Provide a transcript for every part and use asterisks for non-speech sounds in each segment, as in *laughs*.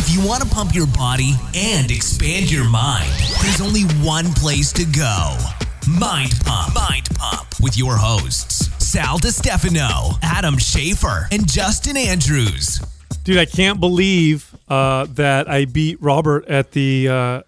If you want to pump your body and expand your mind, there's only one place to go. Mind Pump. Mind Pump with your hosts, Sal DiStefano, Adam Schafer, and Justin Andrews. Dude, I can't believe uh, that I beat Robert at the uh,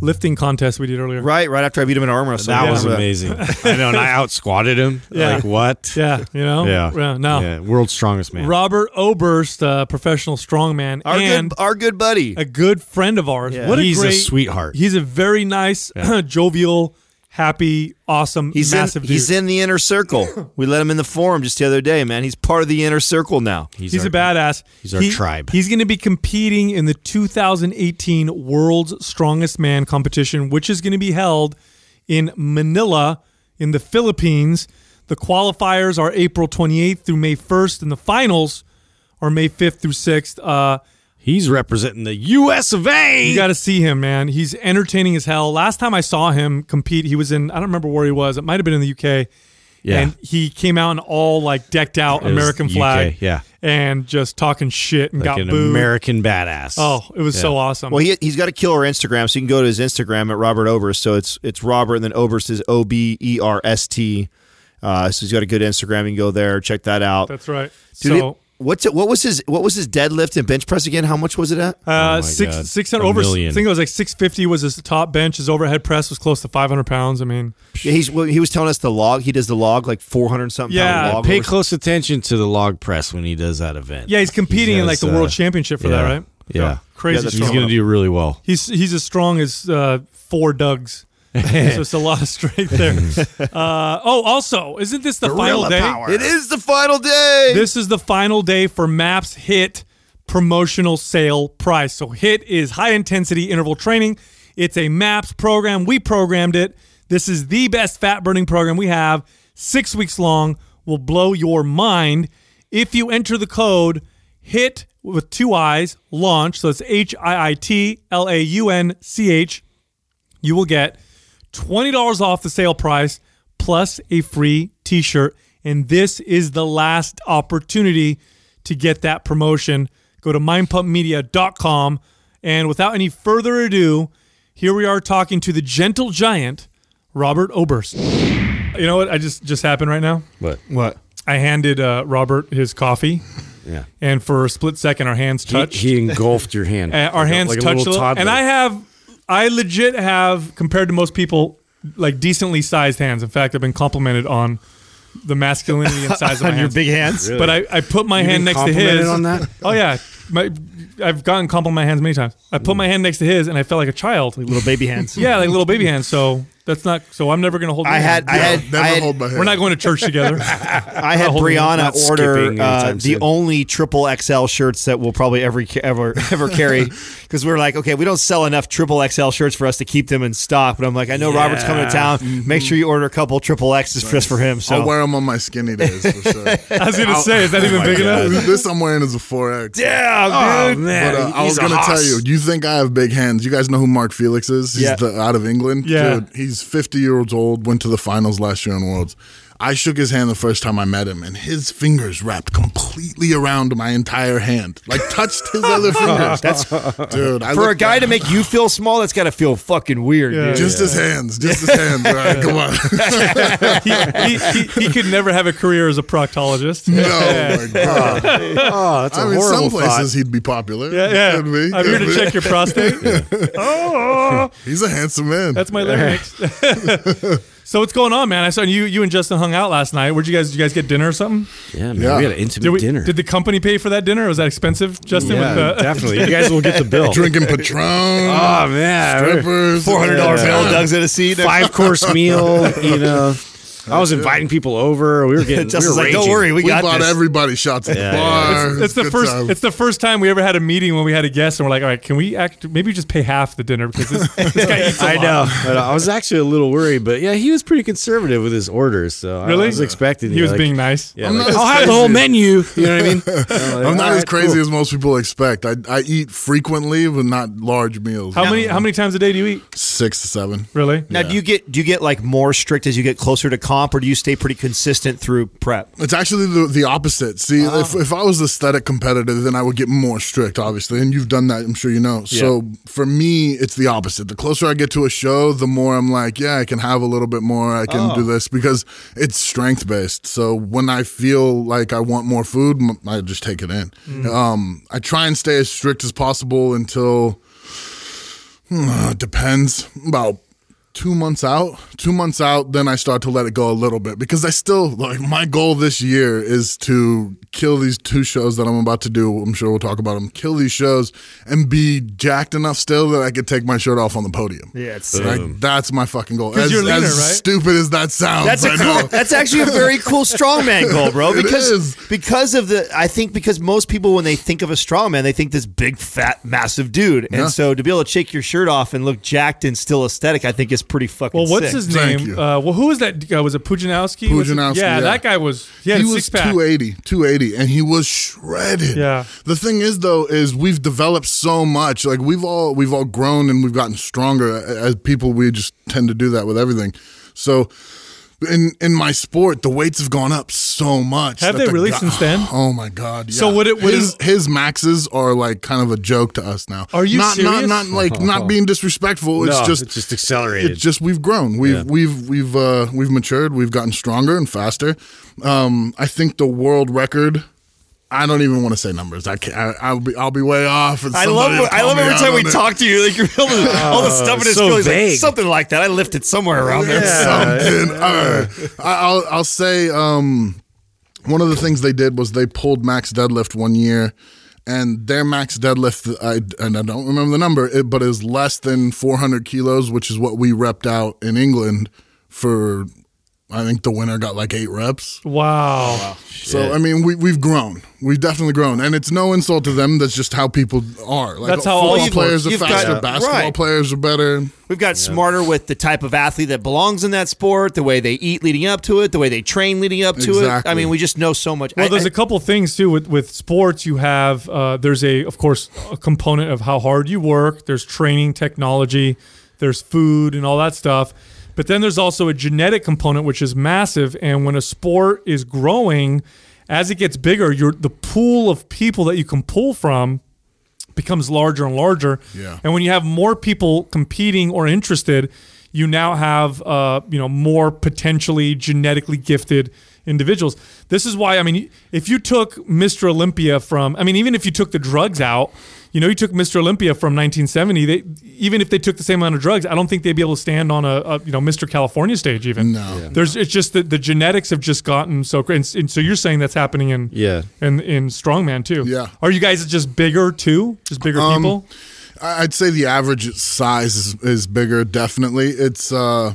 lifting contest we did earlier. Right, right after I beat him in arm wrestling. That Yeah. was amazing. *laughs* I know, and I out squatted him. Yeah. Like what? Yeah, you know? Yeah. no. Yeah, world's strongest man. Robert Oberst, uh, professional strongman, Our and good, our good buddy. a good friend of ours. Yeah. What a He's a great sweetheart. He's a very nice, *clears throat* jovial, happy, awesome, He's massive in, dude. he's in the inner circle. We let him in the forum just the other day, man. He's part of the inner circle now. He's, our- a badass. he's our He- tribe. He's going to be competing in the 2018 World's Strongest Man competition, which is going to be held in Manila in the Philippines. The qualifiers are April 28th through May 1st, and the finals are May 5th through 6th. Uh, He's representing the U.S. of A. you got to see him, man. He's entertaining as hell. Last time I saw him compete, he was in, I don't remember where he was. It might have been in the UK. Yeah. And he came out in all like decked out was American UK, flag. yeah. And just talking shit and like got an booed. American badass. Oh, it was so awesome. Well, he, he's got a killer Instagram, so you can go to his Instagram at Robert Oberst. So it's it's Robert, and then Oberst is O B E R S T. Uh, so he's got a good Instagram. You can go there, check that out. That's right. Dude, so it- what's it? What was his? What was his deadlift and bench press again? How much was it at? uh, Oh my six six hundred over. I think it was like six fifty was his top bench. His overhead press was close to five hundred pounds. I mean, Yeah, he's well, he was telling us the log. He does the log like four hundred something. Yeah, pound log Pay or- close attention to the log press when he does that event. yeah, he's competing in like the uh, world championship for that, right? Yeah. crazy. Yeah, that's He's going to do really well. He's he's as strong as uh, four Dougs. So it's *laughs* a lot of strength there. *laughs* Uh, oh, also, isn't this the final day? It is the final day. This is the final day for MAPS HIIT promotional sale price. So HIIT is high intensity interval training. It's a MAPS program. We programmed it. This is the best fat burning program we have. Six weeks long. Will blow your mind if you enter the code HIT with two I's launch. So it's H I I T L A U N C H. You will get $20 off the sale price plus a free t shirt. And this is the last opportunity to get that promotion. Go to mindpumpmedia.com. And without any further ado, here we are talking to the gentle giant, Robert Oberst. You know what? I just just happened right now. What? what? I handed uh, Robert his coffee, yeah. and for a split second, our hands He, touched. he engulfed your hand. Uh, our Like a- hands like a touched a little little, and I have, I legit have compared to most people, like decently sized hands. In fact, I've been complimented on the masculinity and size *laughs* of my On your hands. big hands. Really? But I, I put my You've hand been next to complimented his. on that? Oh yeah, my, I've gotten compliment my hands many times. I put my hand next to his, and I felt like a child. Like little baby hands. *laughs* Yeah, like little baby hands. So that's not. So I'm never gonna hold. I had. I had, Never I had, hold my hand. We're not going to church *laughs* together. I had Brianna order uh, the soon. only triple XL shirts that we'll probably ever ever *laughs* ever carry *laughs* because we are like, okay, we don't sell enough triple XL shirts for us to keep them in stock. But I'm like, I know Robert's coming to town. Make sure you order a couple triple X's just for him. So I'll wear them on my skinny days for sure. I was gonna say, is that even big enough? this I'm wearing is a 4X. yeah, Oh, dude. man. But uh, I was gonna tell hoss. you, you think I have big hands? You guys know who Mark Felix is? He's Yeah. the, out of England. Yeah. Dude, he's 50 years old. Went to the finals last year in Worlds. I shook his hand the first time I met him, and his fingers wrapped completely around my entire hand, like touched his other *laughs* fingers. That's dude. I For a guy at- to make you feel small, that's got to feel fucking weird, Yeah. dude. just his hands, just his hands. Right, come on. *laughs* he, he, he, he could never have a career as a proctologist. no, my God. *laughs* Oh, that's a I mean, horrible some thought. places he'd be popular. Yeah, yeah. Could be, I'm here could to be. check your prostate. oh, He's a handsome man. that's my larynx. So what's going on, man? I saw you. You and Justin hung out last night. Where'd you guys? Did you guys get dinner or something? Yeah, man. Yeah. We had an intimate Did, we, dinner. did the company pay for that dinner? Was that expensive, Justin? yeah, with the, definitely. You *laughs* guys will get the bill. drinking Patron. *laughs* Oh, man. strippers. Four hundred dollar Yeah. bill. Doug's at a seat. Five course meal, you know. I was inviting people over. We were *laughs* getting. Justin's we were like, don't raging. worry, we, We got bought this. everybody shots at the Yeah, bar. It's the Good first. time. It's the first time we ever had a meeting when we had a guest, and we're like, all right, can we act? Maybe just pay half the dinner because this, *laughs* this guy eats a I lot. know. But I was actually a little worried, but yeah, he was pretty conservative with his orders. So I- Really? I was expecting He was like, being nice. Yeah, I'm like, not as I'll have the crazy. whole menu. You know what I mean? *laughs* I'm, like, I'm not all as crazy cool. as most people expect. I, I eat frequently, but not large meals. How many? How many times a day do you eat? Six to seven. Really? Now, do you get do you get like more strict as you get closer to comp, or do you stay pretty consistent through prep? It's actually the, the opposite. See, ah. if, if I was aesthetic competitive, then I would get more strict, obviously. And you've done that, I'm sure you know. So for me, it's the opposite. The closer I get to a show, the more I'm like, yeah, I can have a little bit more. I can do ah. this because it's strength based. So when I feel like I want more food, I just take it in. Mm. Um, I try and stay as strict as possible until hmm, it depends about two months out two months out then i start to let it go a little bit because i still like my goal this year is to kill these two shows that i'm about to do i'm sure we'll talk about them kill these shows and be jacked enough still that i could take my shirt off on the podium Yeah, it's like that's my fucking goal. as, as right? stupid as that sounds That's a cool. That's actually a very cool strongman goal, bro. *laughs* Because because of the, I think because most people when they think of a strongman, they think this big, fat, massive dude, and Yeah. so to be able to shake your shirt off and look jacked and still aesthetic, I think is pretty fucking. Well, what's sick. his Thank name? you. Uh, well, who was that? guy? was it Pudzianowski? Was it- Pudzianowski, Yeah, yeah. that guy was. He had he a was six pack. 280 280 and he was shredded Yeah. the thing is though is we've developed so much like we've all we've all grown and we've gotten stronger as people we just tend to do that with everything so in in my sport the weights have gone up so much Have they the really guy- since then? *sighs* oh my god So yeah. would it- would his it- his maxes are like kind of a joke to us now Are you not serious? not not like *laughs* not being disrespectful it's No, just it's just accelerated. it's just we've grown. We've Yeah. we've we've uh, we've matured. We've gotten stronger and faster. Um, I think the world record. I don't even want to say numbers. I can't. I, I'll be I'll be way off. And I love. I love every time we it. talk to you. Like you're all the, all the stuff in his so feelings, like, vague. something like that. I lifted somewhere around there. *laughs* Something. Uh, I- I'll I'll say um, one of the things they did was they pulled max deadlift one year, and their max deadlift I and I don't remember the number, it, but is less than 400 kilos, which is what we repped out in England for. I think the winner got like eight reps. Wow. So I mean, we we've grown. We've definitely grown, and it's no insult to them. That's just how people are. Like That's how all football sports- players are you've got- faster. Yeah. basketball Right. players are better. We've got smarter with the type of athlete that belongs in that sport, the way they eat leading up to it, the way they train leading up to it. Exactly. I mean, we just know so much. Well, I- there's I- a couple things too with with sports. You have uh, there's a of course a component of how hard you work. There's training technology. There's food and all that stuff. But then there's also a genetic component which is massive. And when a sport is growing, as it gets bigger, your the pool of people that you can pull from becomes larger and larger. Yeah. And when you have more people competing or interested, you now have uh, you know more potentially genetically gifted individuals. This is why I mean, if you took Mr. Olympia from, I mean, even if you took the drugs out, you know, you took Mr. Olympia from 1970. They even if they took the same amount of drugs, I don't think they'd be able to stand on a, a you know Mr. California stage. Even No. there's it's just that the genetics have just gotten so great. And, and so you're saying that's happening in Yeah. in in strongman too. Yeah. Are you guys just bigger too? Just bigger Um, people? I- I'd say the average size is, is bigger. Definitely, it's uh,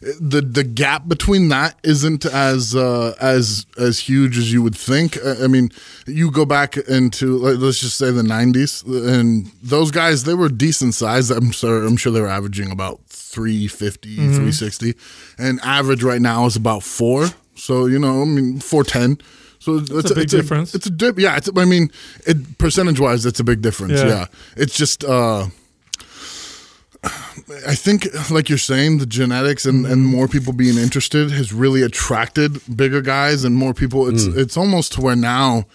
the the gap between that isn't as uh, as as huge as you would think. I mean, you go back into let's just say the '90s, and those guys they were decent size. I'm sure I'm sure they were averaging about 350, 360, and average right now is about four. So you know, I mean, 410. So it's a big it's difference. it's a dip. Yeah, it's, I mean, it percentage wise, it's a big difference. Yeah. Yeah, it's just. uh I think, like you're saying, the genetics and, and mm-hmm. more people being interested has really attracted bigger guys and more people. It's mm. it's almost to where now,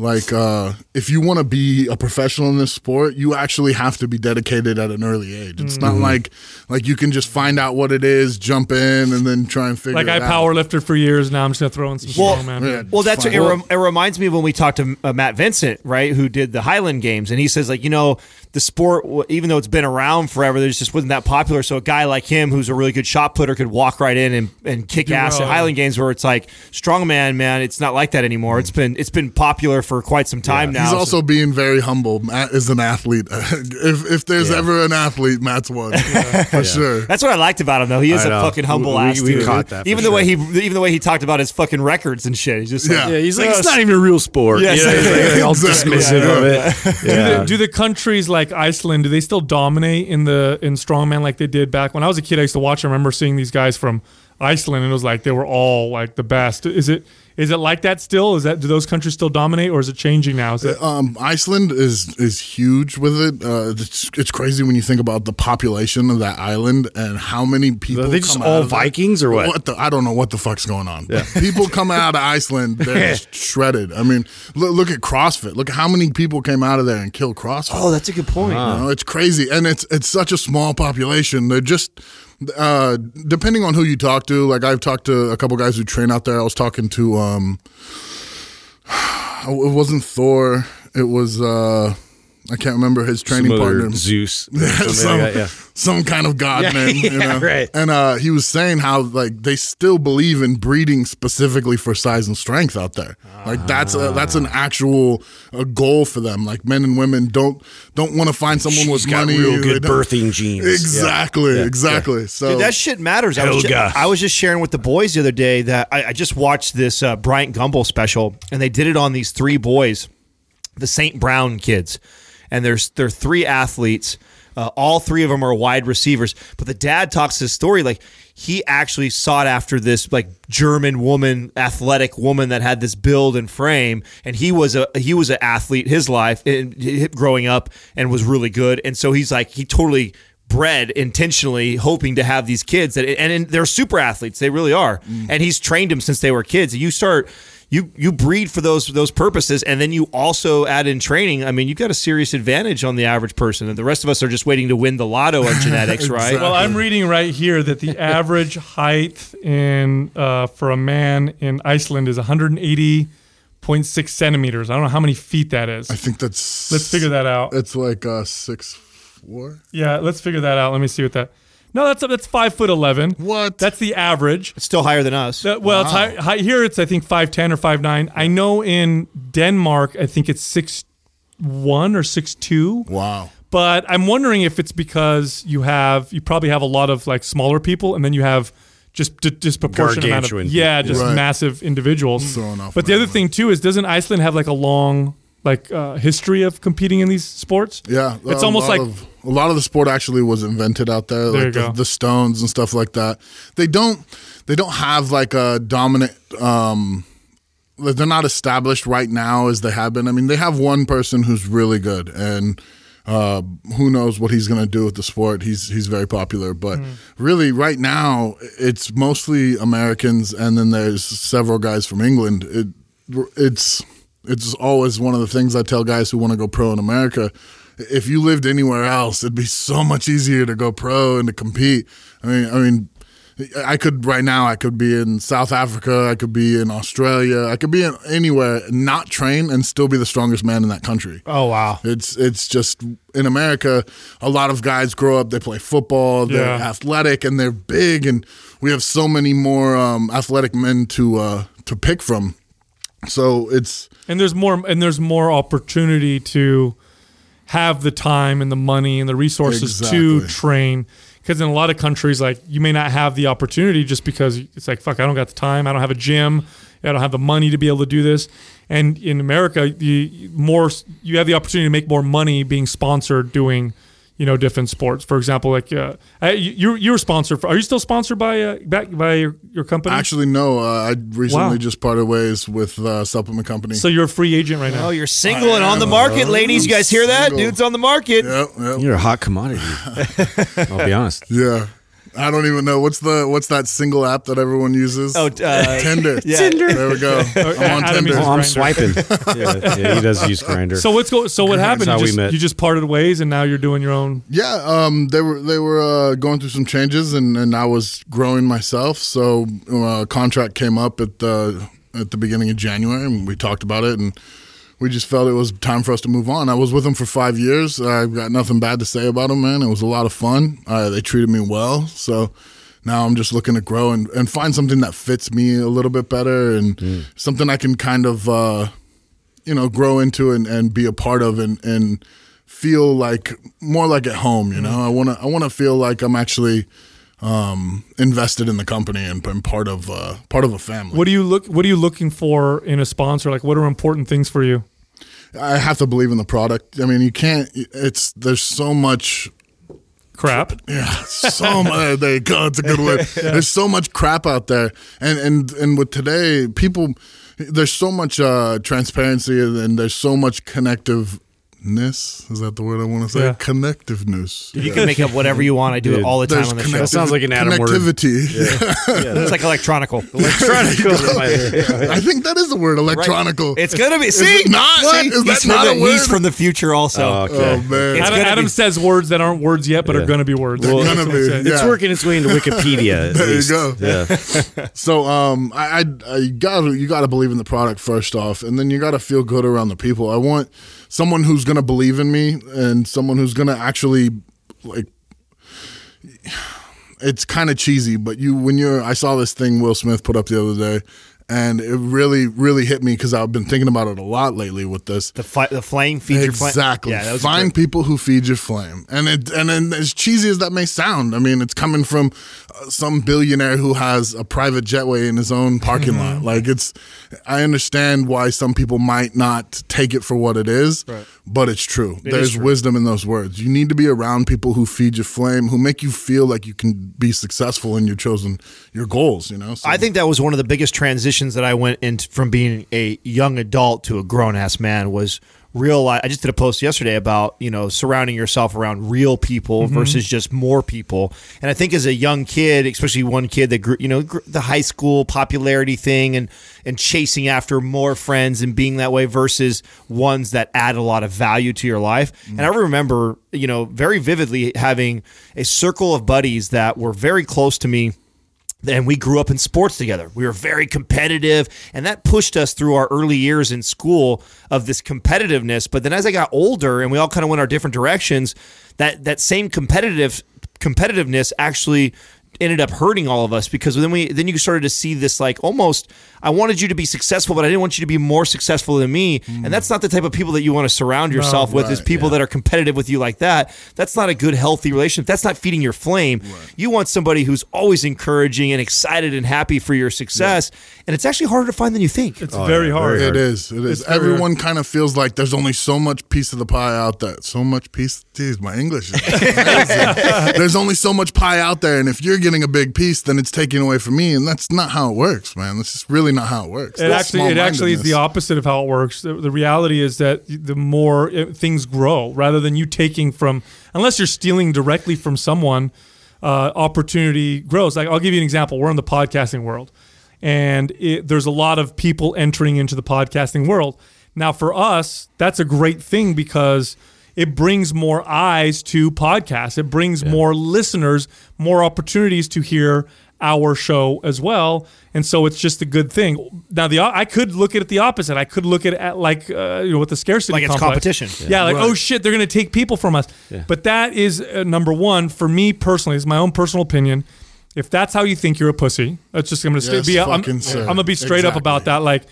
like, uh, if you want to be a professional in this sport, you actually have to be dedicated at an early age. It's not like like you can just find out what it is, jump in, and then try and figure. Out. Like I it out. power lifted for years. Now I'm just gonna throw in some Well, strongman. yeah. Well, that's Fine. it, rem- it. Reminds me of when we talked to uh, Matt Vincent, right, who did the Highland Games, and he says like, you know, the sport, even though it's been around forever, there's just wasn't that popular. So a guy like him, who's a really good shot putter, could walk right in and, and kick Do ass well, at yeah. Highland Games, where it's like strongman, man, it's not like that anymore. It's been it's been popular for quite some time now. He's So- also being very humble. Matt is an athlete. *laughs* if if there's ever an athlete, Matt's one *laughs* for sure. That's what I liked about him, though. He is I a know. fucking humble We- ass. we dude. caught that even the way he, even the way he talked about his fucking records and shit. He's just like, Yeah. Yeah, he's like, Uh, it's not even a real sport. Yes. You know, he's like, like, all Exactly. dismissive Yeah. of it. Do, the, do the countries like Iceland do they still dominate in the in strongman like they did back when I was a kid? I used to watch. I remember seeing these guys from Iceland, and it was like they were all like the best. Is it Is it like that still? Is that do those countries still dominate, or is it changing now? Is it, Um, Iceland is is huge with it. Uh, it's, it's crazy when you think about the population of that island and how many people. Are they just come all out of there. Vikings or what? the, I don't know what the fuck's going on. But *laughs* people coming out of Iceland, they're just shredded. I mean, look, look at CrossFit. Look at how many people came out of there and killed CrossFit. Oh, that's a good point. You know, it's crazy, and it's it's such a small population. They're just uh, depending on who you talk to. Like I've talked to a couple guys who train out there. I was talking to um, *sighs* it wasn't Thor. It was uh, I can't remember his training Some partner. Zeus. *laughs* some, like that, yeah. some kind of god Yeah, name, you *laughs* yeah, know? right. And uh, he was saying how like they still believe in breeding specifically for size and strength out there. Like that's a, that's an actual a goal for them. Like men and women don't don't want to find someone with She's got money. real good birthing genes. Yeah. Exactly, Yeah, exactly. So Dude, that shit matters. I was, ju- Helga. I was just sharing with the boys the other day that I, I just watched this uh, Bryant Gumbel special, and they did it on these three boys, the St. Brown kids, and there's they're three athletes. Uh, all three of them are wide receivers, but the dad talks his story like he actually sought after this like German woman, athletic woman that had this build and frame, and he was a he was an athlete his life in, growing up and was really good, and so he's like he totally bred intentionally hoping to have these kids that and, and they're super athletes they really are and he's trained them since they were kids you start you you breed for those those purposes and then you also add in training i mean you've got a serious advantage on the average person and the rest of us are just waiting to win the lotto on *laughs* genetics right well, I'm reading right here that the *laughs* average height in uh, for a man in Iceland is 180.6 centimeters. I don't know how many feet that is. I think that's Let's figure that out. It's like uh, six four. Yeah, let's figure that out. Let me see what that. No, that's that's five foot eleven. What? That's the average. it's still higher than us Uh, well, it's high, high, here it's I think five ten or five nine. I know in Denmark I think it's six one or six two. Wow. But I'm wondering if it's because you have you probably have a lot of like smaller people, and then you have just d- disproportionate amount of Gargantuan yeah, just Right. massive individuals. Throwing off But the other randomly. thing too is doesn't Iceland have like a long like uh, history of competing in these sports? Yeah, it's almost like of, a lot of the sport actually was invented out there, There like the, the stones and stuff like that. They don't they don't have like a dominant. um They're not established right now as they have been. I mean, they have one person who's really good, and uh, who knows what he's going to do with the sport. He's he's very popular, but Hmm. really, right now, it's mostly Americans, and then there's several guys from England. It, it's it's always one of the things I tell guys who want to go pro in America. If you lived anywhere else, it'd be so much easier to go pro and to compete. I mean, I mean, I could right now. I could be in South Africa. I could be in Australia. I could be in anywhere, not train, and still be the strongest man in that country. oh wow It's it's just in America, a lot of guys grow up, they play football, they're Yeah. athletic and they're big, and we have so many more um, athletic men to uh, to pick from. So it's and there's more and there's more opportunity to have the time and the money and the resources to train. Because in a lot of countries like you may not have the opportunity just because it's like fuck I don't got the time. I don't have a gym. I don't have the money to be able to do this. And in America you more you have the opportunity to make more money being sponsored doing you know different sports for example like uh, you you were sponsored for, are you still sponsored by uh, back by your, your company actually no. Uh, I recently Wow. just parted ways with uh, supplement company. so you're a free agent right now oh you're single and on the market ladies you guys hear that dude's on the market Yep, yep. You're a hot commodity. *laughs* I'll be honest. yeah. I don't even know what's the what's that single app that everyone uses. Oh, uh, Tinder. yeah. Tinder. There we go. *laughs* I'm on Adam Tinder. Oh, I'm swiping. *laughs* Yeah, yeah, he does use Grindr. So what's go? So what happened? how You we just, met. you just parted ways, and now you're doing your own. Yeah, um, they were they were uh, going through some changes, and, and I was growing myself. So uh, a contract came up at the at the beginning of January, and we talked about it, and we just felt it was time for us to move on. I was with them for five years. I've got nothing bad to say about them, man. It was a lot of fun. Uh, they treated me well, so now I'm just looking to grow and, and find something that fits me a little bit better, and something I can kind of uh, you know grow into and, and be a part of, and and feel like more like at home. You know, I want to I want to feel like I'm actually um, invested in the company and, and part of uh, part of a family. What do you look? What are you looking for in a sponsor? Like, what are important things for you? I have to believe in the product. I mean, you can't. It's there's so much. Crap. Yeah, so much. *laughs* There you go. It's a good word. *laughs* There's so much crap out there, and and and with today, people. there's so much uh, transparency and, there's so much connectiveness. Is that the word I want to say? Yeah. Connectiveness. You can make up whatever you want. I do it all the time on the show. That sounds like an Adam word. connectivity. *laughs* It's like electronical. *laughs* Electronical. *laughs* I think that is the word, electronical. It's gonna be. Is See, it not? What? See, is he's, that not from a the, he's word? from the future, also. Oh, okay. Oh man, Adam, Adam says words that aren't words yet, but are going to be words. They're gonna be, yeah. It's working its way into Wikipedia. At There you go. Yeah. So um, I, I, I got you got to believe in the product first off, and then you got to feel good around the people. I want someone who's gonna believe in me and someone who's gonna actually like. It's kind of cheesy, but you when you're I saw this thing Will Smith put up the other day, and it really really hit me because I've been thinking about it a lot lately with this. The, fi- the flame feed your flame. Exactly. Yeah, Find great. people who feed your flame, and it and then as cheesy as that may sound, I mean, it's coming from some billionaire who has a private jetway in his own parking Mm-hmm. lot. Like it's, I understand why some people might not take it for what it is, but it's true. There's wisdom in those words. You need to be around people who feed your flame, who make you feel like you can be successful in your chosen your goals. You know, so, I think that was one of the biggest transitions that I went into from being a young adult to a grown ass man was realize I just did a post yesterday about, you know, surrounding yourself around real people mm-hmm. versus just more people. And I think as a young kid, especially one kid that grew, you know, gr- the high school popularity thing and and chasing after more friends and being that way versus ones that add a lot of value to your life. Mm. And I remember, you know, very vividly having a circle of buddies that were very close to me and we grew up in sports together. We were very competitive, and that pushed us through our early years in school of this competitiveness. But then as I got older and we all kind of went our different directions, that that same competitive competitiveness actually ended up hurting all of us because then we then you started to see this like almost I wanted you to be successful but I didn't want you to be more successful than me and mm. that's not the type of people that you want to surround yourself with is right, people that are competitive with you like that that's not a good healthy relationship that's not feeding your flame you want somebody who's always encouraging and excited and happy for your success and it's actually harder to find than you think It's oh, very yeah, hard. very It is. It is. very Everyone kind of feels like there's only so much piece of the pie out there. So much piece. Geez, my English is *laughs* amazing. *laughs* there's only so much pie out there, and if you're getting a big piece, then it's taken away from me, and that's not how it works, man. That's just really not how it works. It That's actually, it actually is the opposite of how it works. The, the reality is that the more uh, things grow, rather than you taking from, unless you're stealing directly from someone, uh, opportunity grows. Like I'll give you an example. We're in the podcasting world, and it, there's a lot of people entering into the podcasting world. Now, for us, that's a great thing because it brings more eyes to podcasts. It brings more listeners, more opportunities to hear our show as well. And so it's just a good thing. Now, the I could look at it the opposite. I could look at it at like uh, you know with the scarcity Like it's complex. competition. Yeah, like Right. oh shit, they're going to take people from us. But that is uh, number one for me personally. It's my own personal opinion. If that's how you think you're a pussy, that's just I'm going to Yes, be. I'm, I'm going to be straight up about that. Like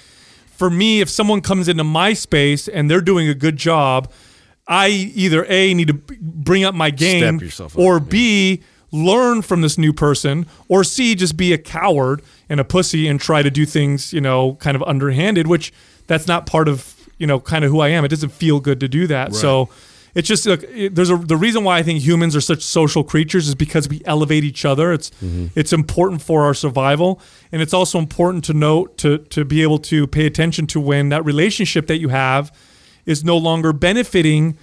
for me, if someone comes into my space and they're doing a good job, I either a need to bring up my game, up, or yeah. b learn from this new person, or c just be a coward and a pussy and try to do things you know kind of underhanded, which that's not part of you know kind of who I am. It doesn't feel good to do that. So. It's just it, there's a the reason why I think humans are such social creatures is because we elevate each other. It's mm-hmm. it's important for our survival, and it's also important to note to to be able to pay attention to when that relationship that you have is no longer benefiting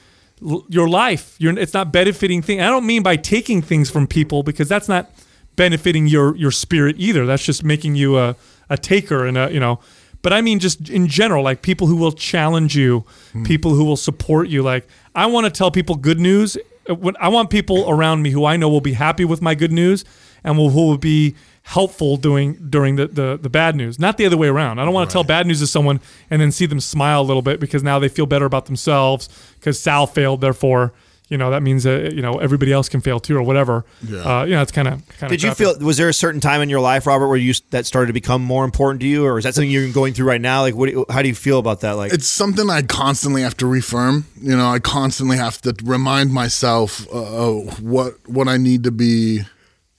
your life. You're, it's not benefiting things. I don't mean by taking things from people because that's not benefiting your your spirit either. That's just making you a a taker and a you know. But I mean just in general, like people who will challenge you, hmm. people who will support you. Like I want to tell people good news. When I want people around me who I know will be happy with my good news and will who will be helpful doing during the, the the bad news, not the other way around. I don't want to tell bad news to someone and then see them smile a little bit because now they feel better about themselves because Sal failed, therefore you know that means that you know everybody else can fail too or whatever. Yeah. Uh, you know, it's kind of kind Did you feel was there a certain time in your life, Robert, where you that started to become more important to you, or is that something you're going through right now? Like, what? How do you feel about that? Like, it's something I constantly have to reaffirm. You know, I constantly have to remind myself uh, of what what I need to be,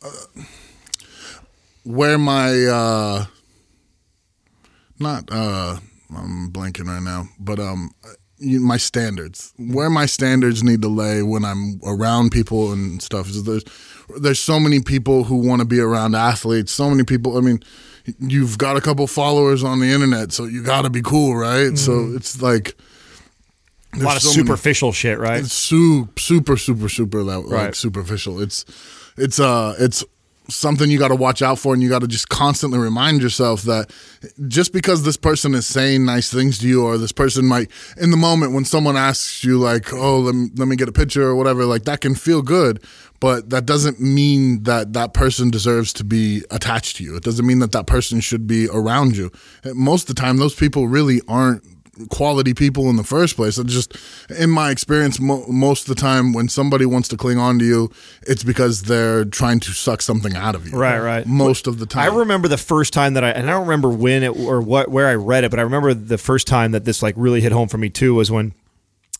uh, where my uh, not uh, I'm blanking right now, but um, my standards, where my standards need to lay when I'm around people and stuff. Is there's there's so many people who want to be around athletes. So many people. I mean, you've got a couple followers on the internet, so you got to be cool, right? So it's like a lot of superficial shit, right? It's super, super, super, super like, Right. superficial. It's it's uh it's something you got to watch out for, and you got to just constantly remind yourself that just because this person is saying nice things to you, or this person might in the moment when someone asks you like, "Oh, let me, let me get a picture" or whatever, like that can feel good. But that doesn't mean that that person deserves to be attached to you. It doesn't mean that that person should be around you. Most of the time, those people really aren't quality people in the first place. It's just, in my experience, mo- most of the time when somebody wants to cling on to you, it's because they're trying to suck something out of you. Right, right. Most of the time. I remember the first time that I, and I don't remember when it or what where I read it, but I remember the first time that this like really hit home for me too was when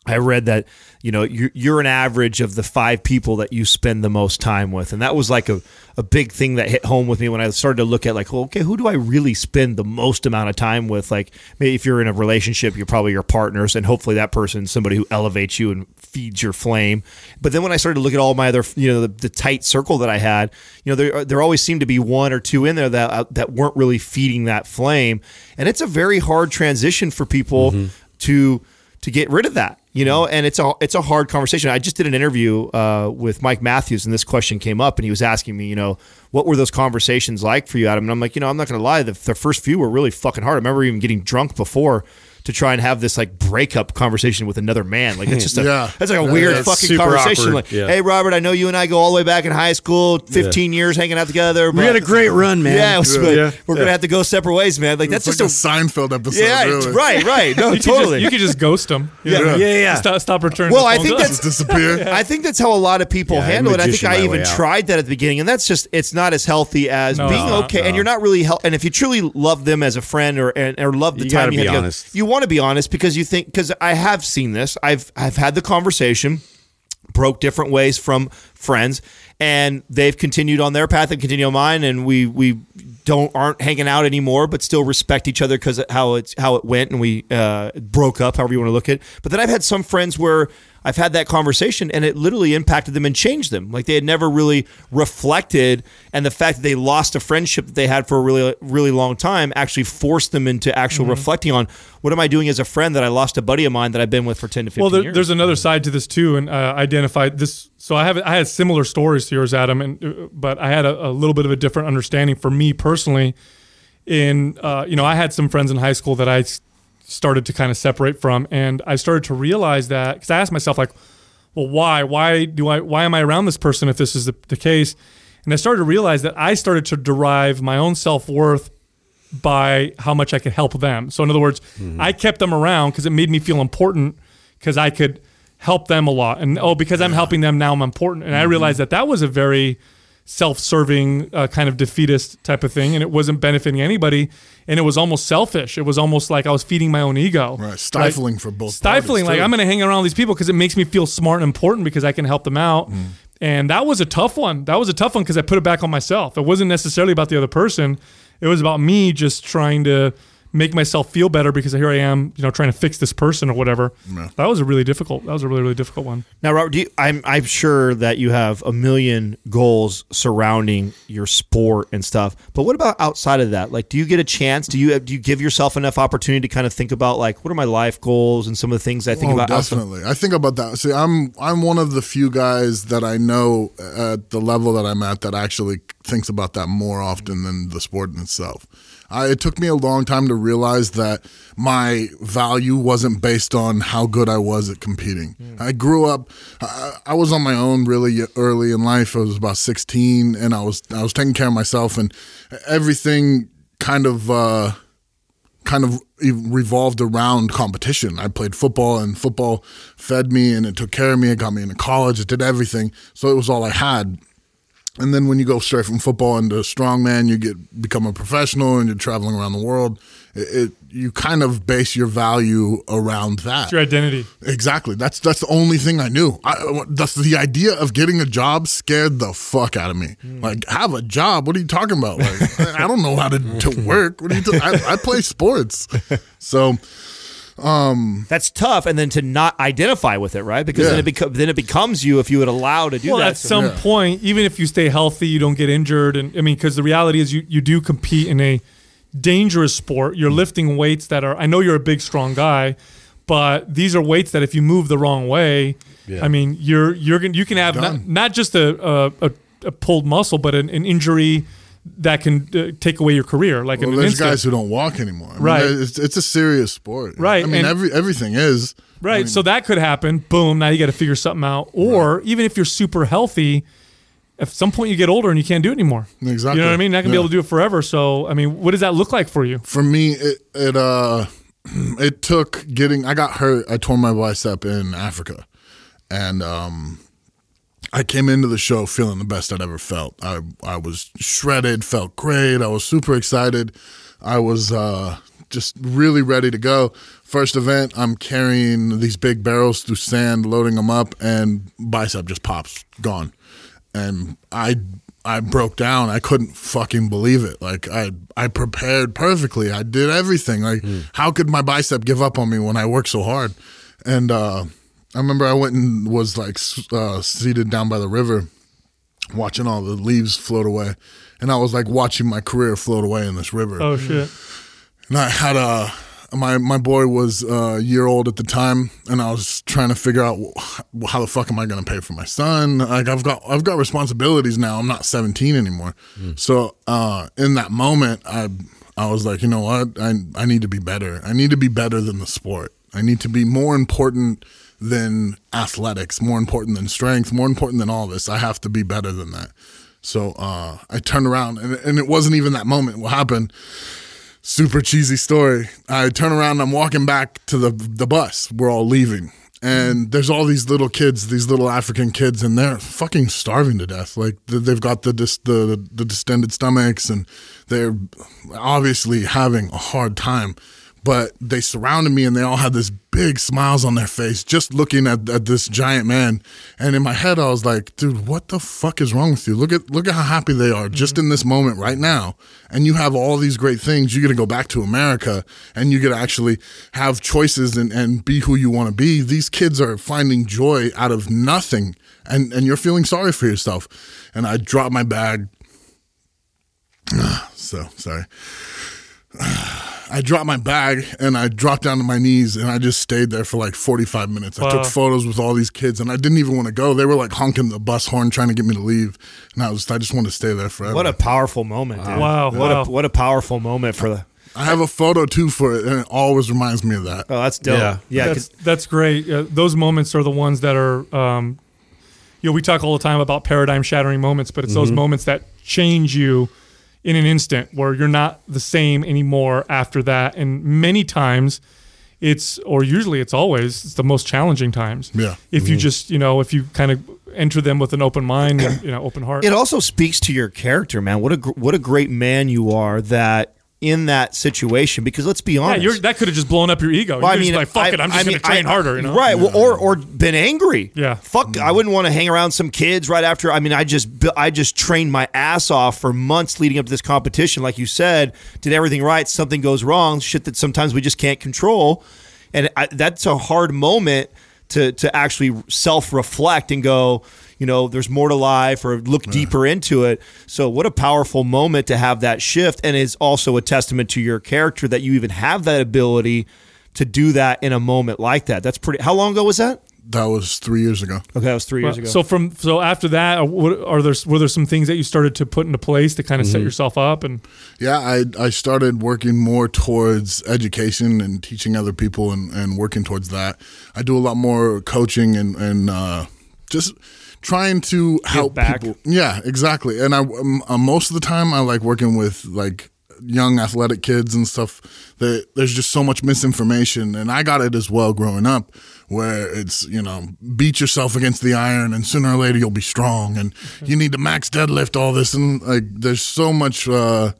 I read that you know you're, you're an average of the five people that you spend the most time with, and that was like a, a big thing that hit home with me when I started to look at like, well, okay, who do I really spend the most amount of time with? Like, maybe if you're in a relationship, you're probably your partners, and hopefully that person's somebody who elevates you and feeds your flame. But then when I started to look at all my other, you know, the, the tight circle that I had, you know, there there always seemed to be one or two in there that uh, that weren't really feeding that flame, and it's a very hard transition for people to to get rid of that you know and it's a it's a hard conversation. I just did an interview uh, with mike matthews and this question came up and he was asking me you know what were those conversations like for you adam? And i'm like you know i'm not gonna lie the, the first few were really fucking hard. I remember even getting drunk before to try and have this like breakup conversation with another man like it's *laughs* just a Yeah. that's like a weird yeah, fucking conversation awkward. like Yeah. hey robert i know you and i go all the way back in high school 15 years hanging out together We had a great run, man. yeah, was- Yeah. we're gonna have to go separate ways man like that's it's just like a, a Seinfeld episode. yeah really. right right no *laughs* You could totally just, you could just ghost them. Yeah. Yeah, yeah. Stop, stop returning. Well, the I think that's- Disappear. *laughs* I think that's how a lot of people Yeah, handle it. I think I even tried that at the beginning, and that's just it's not as healthy as being okay. And you're not really hel- and if you truly love them as a friend or or love the You time gotta you be have together, you want to be honest because you think because I have seen this. I've I've had the conversation broke different ways from friends and they've continued on their path and continue on mine and we we don't aren't hanging out anymore but still respect each other because how it's how it went and we uh, broke up however you want to look at it but then i've had some friends where i've had that conversation and it literally impacted them and changed them like they had never really reflected and the fact that they lost a friendship that they had for a really really long time actually forced them into actual reflecting on what am i doing as a friend that i lost a buddy of mine that i've been with for 10 to 15 Well, there, years there's another side to this too, and uh, identified this. So I have I had similar stories to yours, Adam, and uh, but I had a, a little bit of a different understanding for me personally. In uh, you know, I had some friends in high school that I started to kind of separate from, and I started to realize that because I asked myself like, well, why? Why do I? Why am I around this person if this is the, the case? And I started to realize that I started to derive my own self worth by how much I could help them. So in other words, mm-hmm. I kept them around because it made me feel important because I could help them a lot. And oh, because I'm helping them now, I'm important. And I mm-hmm. realized that that was a very self-serving uh, kind of defeatist type of thing, and it wasn't benefiting anybody. And it was almost selfish. It was almost like I was feeding my own ego. Right, stifling for both Stifling. Like too. I'm going to hang around these people because it makes me feel smart and important because I can help them out. And that was a tough one. That was a tough one because I put it back on myself. It wasn't necessarily about the other person. It was about me just trying to make myself feel better because here I am, you know, trying to fix this person or whatever. That was a really difficult. That was a really really difficult one. Now, Robert, do you, I'm I'm sure that you have a million goals surrounding your sport and stuff. But what about outside of that? Like, do you get a chance? Do you do you give yourself enough opportunity to kind of think about like what are my life goals and some of the things I think oh, about? outside- definitely. I think about that. See, I'm I'm one of the few guys that I know at the level that I'm at that actually thinks about that more often than the sport in itself. I, it took me a long time to realize that my value wasn't based on how good I was at competing. I grew up. I, I was on my own really early in life. I was about 16, and I was I was taking care of myself, and everything kind of. Uh, kind of revolved around competition. I played football and football fed me and it took care of me. It got me into college. It did everything. So it was all I had. And then when you go straight from football into strongman, you get become a professional and you're traveling around the world. It, it you kind of base your value around that. It's your identity. Exactly. That's that's the only thing I knew. I, that's the idea of getting a job scared the fuck out of me. Hmm. Like, have a job? What are you talking about? Like, I don't know how to, to work. What are you? ta- I, I play sports, *laughs* so Um, That's tough, and then to not identify with it, right? Because Yeah. then it beco- then it becomes you if you would allow to do well, that. at some Yeah. point, even if you stay healthy, you don't get injured, and I mean, because the reality is, you you do compete in a dangerous sport. You're mm. lifting weights that are. I know you're a big, strong guy, but these are weights that if you move the wrong way, I mean, you're you're gonna you can have not, not just a, a, a, a pulled muscle, but an, an injury that can uh, take away your career. Like Well, in there's instant. guys who don't walk anymore. I mean, Right. It's, it's a serious sport. Right, I mean, and- every everything is. Right. so that could happen. Boom. Now you got to figure something out. Or even if you're super healthy, at some point you get older and you can't do it anymore. Exactly. You know what I mean? Not gonna be able to do it forever. So I mean, what does that look like for you? For me, it, it uh, *clears throat* it took getting. I got hurt. I tore my bicep in Africa, and um, I came into the show feeling the best I'd ever felt. I I was shredded, felt great. I was super excited. I was uh, just really ready to go. First event, I'm carrying these big barrels through sand, loading them up, and bicep just pops, gone. And I I broke down. I couldn't fucking believe it. Like I I prepared perfectly. I did everything. Like how could my bicep give up on me when I worked so hard? And uh, I remember I went and was like uh, seated down by the river, watching all the leaves float away, and I was like watching my career float away in this river. Oh shit. And I had a my my boy was a year old at the time, and I was trying to figure out wh- how the fuck am I going to pay for my son? Like I've got I've got responsibilities now. I'm not 17 anymore. So uh, in that moment, I I was like, you know what? I I need to be better. I need to be better than the sport. I need to be more important than athletics, more important than strength, more important than all this. I have to be better than that. So uh, I turned around, and, and it wasn't even that moment. What happened? super cheesy story. I turn around I'm walking back to the the bus. We're all leaving. And there's all these little kids, these little African kids, and they're fucking starving to death. Like they've got the dis- the the distended stomachs, and they're obviously having a hard time. But they surrounded me, and they all had this big smiles on their face, just looking at, at this giant man. And in my head, I was like, "Dude, what the fuck is wrong with you? Look at look at how happy they are just mm-hmm. in this moment right now." And you have all these great things. You get to go back to America, and you get to actually have choices and, and be who you want to be. These kids are finding joy out of nothing, and and you're feeling sorry for yourself. And I dropped my bag. *sighs* So sorry. I dropped my bag and I dropped down to my knees and I just stayed there for like 45 minutes. I took photos with all these kids and I didn't even want to go. They were like honking the bus horn trying to get me to leave. And I was I just wanted to stay there forever. what a powerful moment, dude. Wow, What a what a powerful moment for the. I have a photo too for it and it always reminds me of that. Oh, that's dope. Yeah. Yeah, that's 'cause- that's great. Uh, those moments are the ones that are, um, you know, we talk all the time about paradigm shattering moments, but it's those moments that change you in an instant, where you're not the same anymore after that. And many times, it's or usually it's always it's the most challenging times. Yeah. If you mm-hmm. just you know if you kind of enter them with an open mind and you know open heart. It also speaks to your character, man. What a gr- what a great man you are that in that situation. Because let's be yeah, honest, you're, that could have just blown up your ego. Well, You're just like, fuck I- it, I'm just I going to train I- harder. You know, right? Well, or or been angry. Yeah. Fuck, I wouldn't want to hang around some kids right after. I mean, I just I just trained my ass off for months leading up to this competition. Like you said, did everything right. Something goes wrong. Shit that sometimes we just can't control, and I, that's a hard moment to to actually self reflect and go. You know, there's more to life, or look deeper into it. So, what a powerful moment to have that shift, and is also a testament to your character that you even have that ability to do that in a moment like that. That's pretty. How long ago was that? That was three years ago. Okay, that was three years ago. So from so after that, are, what, are there were there some things that you started to put into place to kind of set yourself up and Yeah, I I started working more towards education and teaching other people and, and working towards that. I do a lot more coaching and and uh, just trying to help back. people. Yeah, exactly. And I um, uh, most of the time I like working with like young athletic kids and stuff. That there's just so much misinformation, and I got it as well growing up, where it's you know beat yourself against the iron, and sooner or later you'll be strong, and you need to max deadlift all this, and like there's so much. Uh,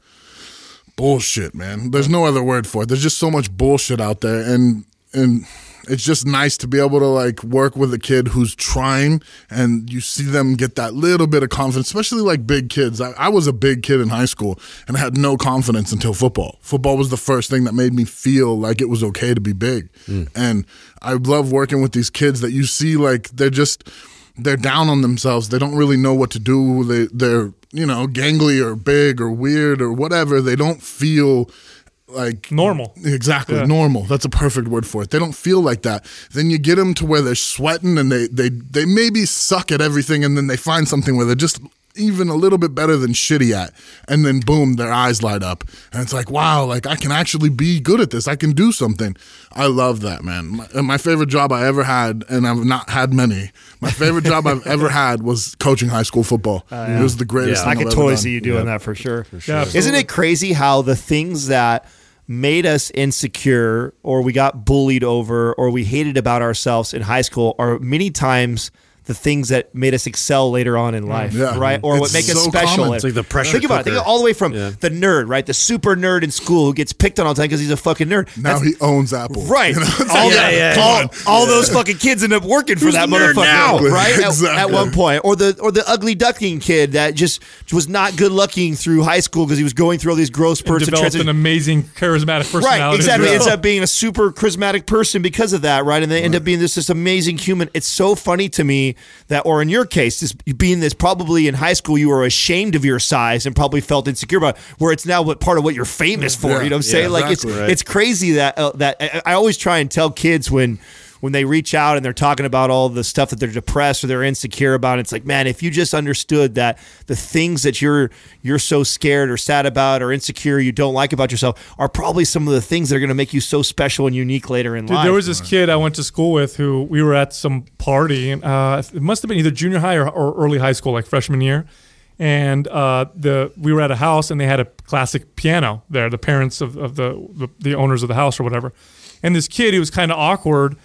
bullshit, man. There's no other word for it. There's just so much bullshit out there, and and it's just nice to be able to like work with a kid who's trying and you see them get that little bit of confidence, especially like big kids. I, I was a big kid in high school and I had no confidence until football. Football was the first thing that made me feel like it was okay to be big. Hmm. And I love working with these kids that you see like they're just they're down on themselves. They don't really know what to do. They they're you know gangly or big or weird or whatever. They don't feel like Normal. Exactly, Yeah. normal. That's a perfect word for it. They don't feel like that. Then you get them to where they're sweating and they they they maybe suck at everything, and then they find something where they're just even a little bit better than shitty at, and then boom, their eyes light up, and it's like wow, like I can actually be good at this. I can do something. I love that, man. My, my favorite job I ever had, and I've not had many. My favorite job I've *laughs* ever had was coaching high school football. Uh, it was the greatest. I thing could I've totally ever see you doing that for sure. Yeah, Isn't it crazy how the things that made us insecure or we got bullied over or we hated about ourselves in high school are many times the things that made us excel later on in mm. life, Yeah. right? Or what It's make us special. common. It's like the pressure Think about it. Think cooker. all the way from Yeah. the nerd, right? The super nerd in school who gets picked on all the time because he's a fucking nerd. Now That's- he owns Apple. Right. *laughs* You know, all, like, that- yeah, yeah. all, all those fucking kids end up working for Who's that motherfucker. now? Right? At- At, one point. Or the or the ugly ducking kid that just was not good looking through high school because he was going through all these gross And spurts of developed an amazing charismatic personality. Right, exactly. as well. Ends up being a super charismatic person because of that, right? And they end up being this this amazing human. It's so funny to me that, or in your case, this being this probably in high school you were ashamed of your size and probably felt insecure about, where it's now what part of what you're famous for. Yeah, you know what I'm saying? yeah, like it's Right. it's crazy that uh, that I, I always try and tell kids when. When they reach out and they're talking about all the stuff that they're depressed or they're insecure about, it's like, man, if you just understood that the things that you're you're so scared or sad about or insecure you don't like about yourself are probably some of the things that are going to make you so special and unique later in Dude, life. there was this kid I went to school with who we were at some party, and uh, it must have been either junior high or, or early high school, like freshman year. And uh, the we were at a house, and they had a classic piano there. The parents of, of the, the the owners of the house or whatever. And this kid, he was kind of awkward,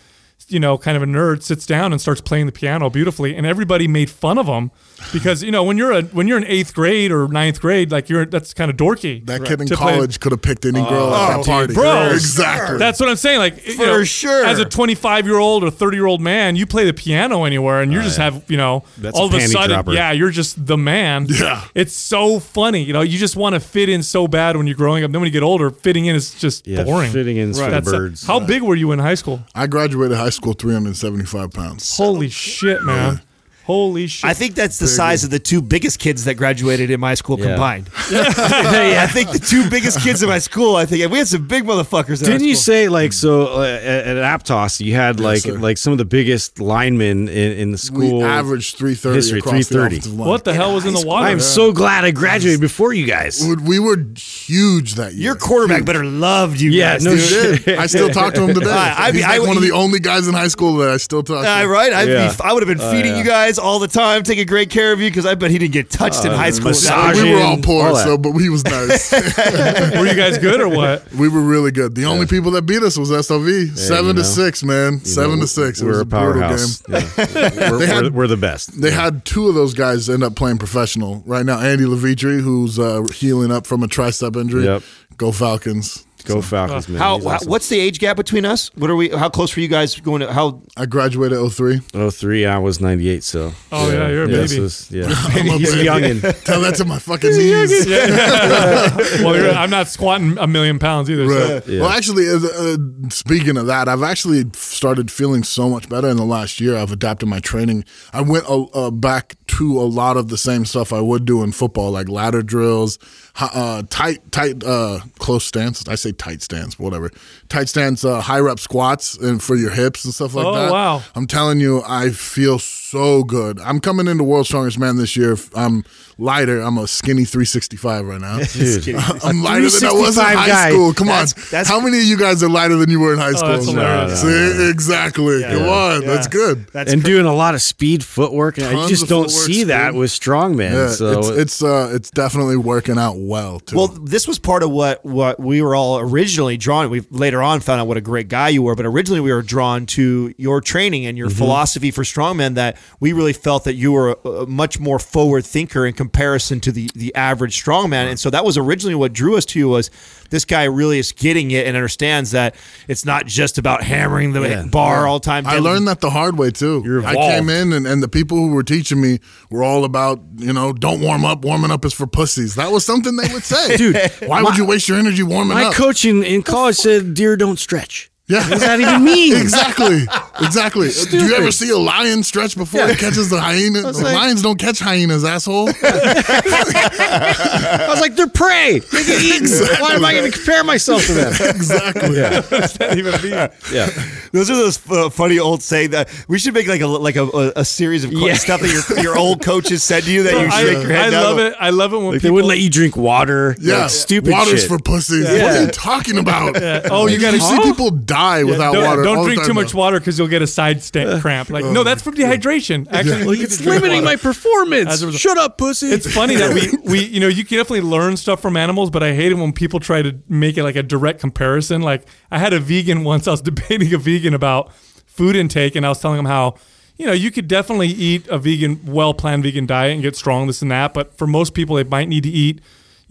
you know, kind of a nerd, sits down and starts playing the piano beautifully, and everybody made fun of him because you know when you're a when you're in eighth grade or ninth grade, like you're that's kind of dorky. That kid in to play- college could have picked any girl Oh, at that dude, party. bro. exactly. That's what I'm saying. Like you For know, sure. As a 25 year old or 30 year old man, you play the piano anywhere, and you just have you know That's all a of a sudden, dropper. yeah, you're just the man. Yeah. it's so funny. You know, you just want to fit in so bad when you're growing up. Then when you get older, fitting in is just Yeah, boring. fitting in's for the That's- birds. How big were you in high school? I graduated high school 375 pounds. Holy shit, man! Holy shit! I think that's the size of the two biggest kids that graduated in my school Yeah. combined. *laughs* *laughs* I think the two biggest kids in my school. I think we had some big motherfuckers. In Didn't you school. say like so uh, at, at Aptos you had like sir. like some of the biggest linemen in, in the school We averaged 330 history, across 330. the line. what the hell was in the water? I am so glad I graduated before you guys. We- We were huge that year. Your quarterback Huge. better loved you. Yeah, guys, no dude. shit. I still talk to him today. *laughs* I- I- He's I- like one of the only guys in high school that I still talk to. Uh, right? I'd Yeah. be, I would have been feeding you guys all the time, taking great care of you because I bet he didn't get touched in high school. massage- we were all poor, all that. so but he was *laughs* nice. *laughs* were you guys good or what? we were really good. The only people that beat us was SLV. Seven you to six, man. Seven know, to six. It We're was a a brutal powerhouse. game. Yeah. *laughs* we're, They had- we're, we're the best. They had two of those guys end up playing professional right now. Andy Levitre, who's uh, healing up from a tricep injury. Yep. Go Falcons. Go Falcons, man. How, awesome. what's the age gap between us? What are we? How close were you guys going to? How I graduated 03. Oh three, I was ninety eight. So Oh, yeah, you're a yeah, baby. so it's- yeah, *laughs* I'm a he's a baby. youngin. *laughs* Tell that to my fucking knees. *laughs* well, you're, I'm not squatting a million pounds either. So. Right. Well, actually, uh, uh, speaking of that, I've actually started feeling so much better in the last year. I've adapted my training. I went uh, uh, back to a lot of the same stuff I would do in football, like ladder drills, uh, tight, tight, uh, close stance. I say tight stance, whatever. Tight stance, uh, high rep squats, and for your hips and stuff like Oh, that. wow. I'm telling you, I feel so good. I'm coming into World's Strongest Man this year. I'm lighter. I'm a skinny 365 right now. Dude. *laughs* I'm lighter than I was in 365 high guy. school. Come That's- on. that's- How many of you guys are lighter than you were in high school? that's hilarious. See, exactly. Come on. That's good. That's and and doing a lot of speed footwork, and you Tons just don't see works, that with strongman. Yeah, so it's it's uh it's definitely working out well too. Well, this was part of what what we were all originally drawn. We later on found out what a great guy you were, but originally we were drawn to your training and your Mm-hmm. philosophy for strongmen. That we really felt that you were a, a much more forward thinker in comparison to the the average strongman, and so that was originally what drew us to you. Was this guy really is getting it and understands that it's not just about hammering the Yeah. bar all the time. I learned that the hard way too. You're I came in and, and the people who were teaching me were all about, you know, don't warm up. Warming up is for pussies. That was something they would say. *laughs* Dude, why would you waste your energy warming up? my up? coach in, in college said, "Deer don't stretch." Yeah. What does that even mean? *laughs* exactly. Exactly. Do you ever see a lion stretch before it catches the hyena? The like- lions don't catch hyenas, asshole. *laughs* I was like, "They're prey. They get eaten. Why am I going to compare myself to them?" exactly. *laughs* that even mean? Yeah, Those are those uh, funny old say that we should make like a like a, a, a series of qu- Yeah. stuff that your your old coaches said to you that you I, shake your head I down. love it. I love it when like people they wouldn't let you drink water. Yeah. like, stupid Water's shit. for pussies. What are you talking about? Oh, you gotta- see Huh? people die without don't, water. don't drink too much now. water because you'll get a side sta- cramp. Like, no, that's from dehydration. Actually, you like it's limiting water. my performance. A Shut up, pussy. It's funny that we, we, you know, you can definitely learn stuff from animals, but I hate it when people try to make it like a direct comparison. Like, I had a vegan once, I was *laughs* debating a vegan about food intake, and I was telling him how, you know, you could definitely eat a vegan, well planned vegan diet and get strong, this and that, but for most people, they might need to eat,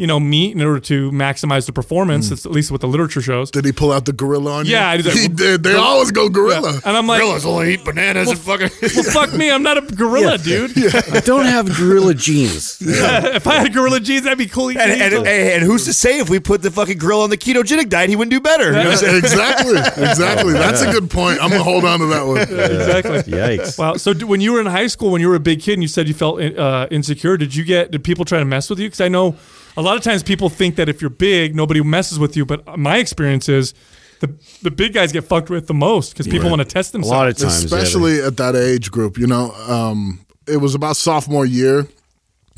you know, meat in order to maximize the performance. That's at least what the literature shows. Did he pull out the gorilla on you? Yeah, I did that. he did. They always go gorilla. And I'm like, Gorillas only eat bananas and fucking. well, fuck me, I'm not a gorilla, dude. I don't have gorilla genes. *laughs* if I had gorilla genes, that'd be cool. And, and, and, and who's to say if we put the fucking grill on the ketogenic diet, he wouldn't do better? You know what I'm exactly. Exactly. That's a good point. I'm gonna hold on to that one. *laughs* exactly. Yikes. Wow. So d- when you were in high school, when you were a big kid, and you said you felt uh, insecure, did you get? Did people try to mess with you? Because I know a lot of times people think that if you're big, nobody messes with you. But my experience is the the big guys get fucked with the most because people want to test themselves. A lot of times, yeah, Especially at that age group, you know. Um, it was about sophomore year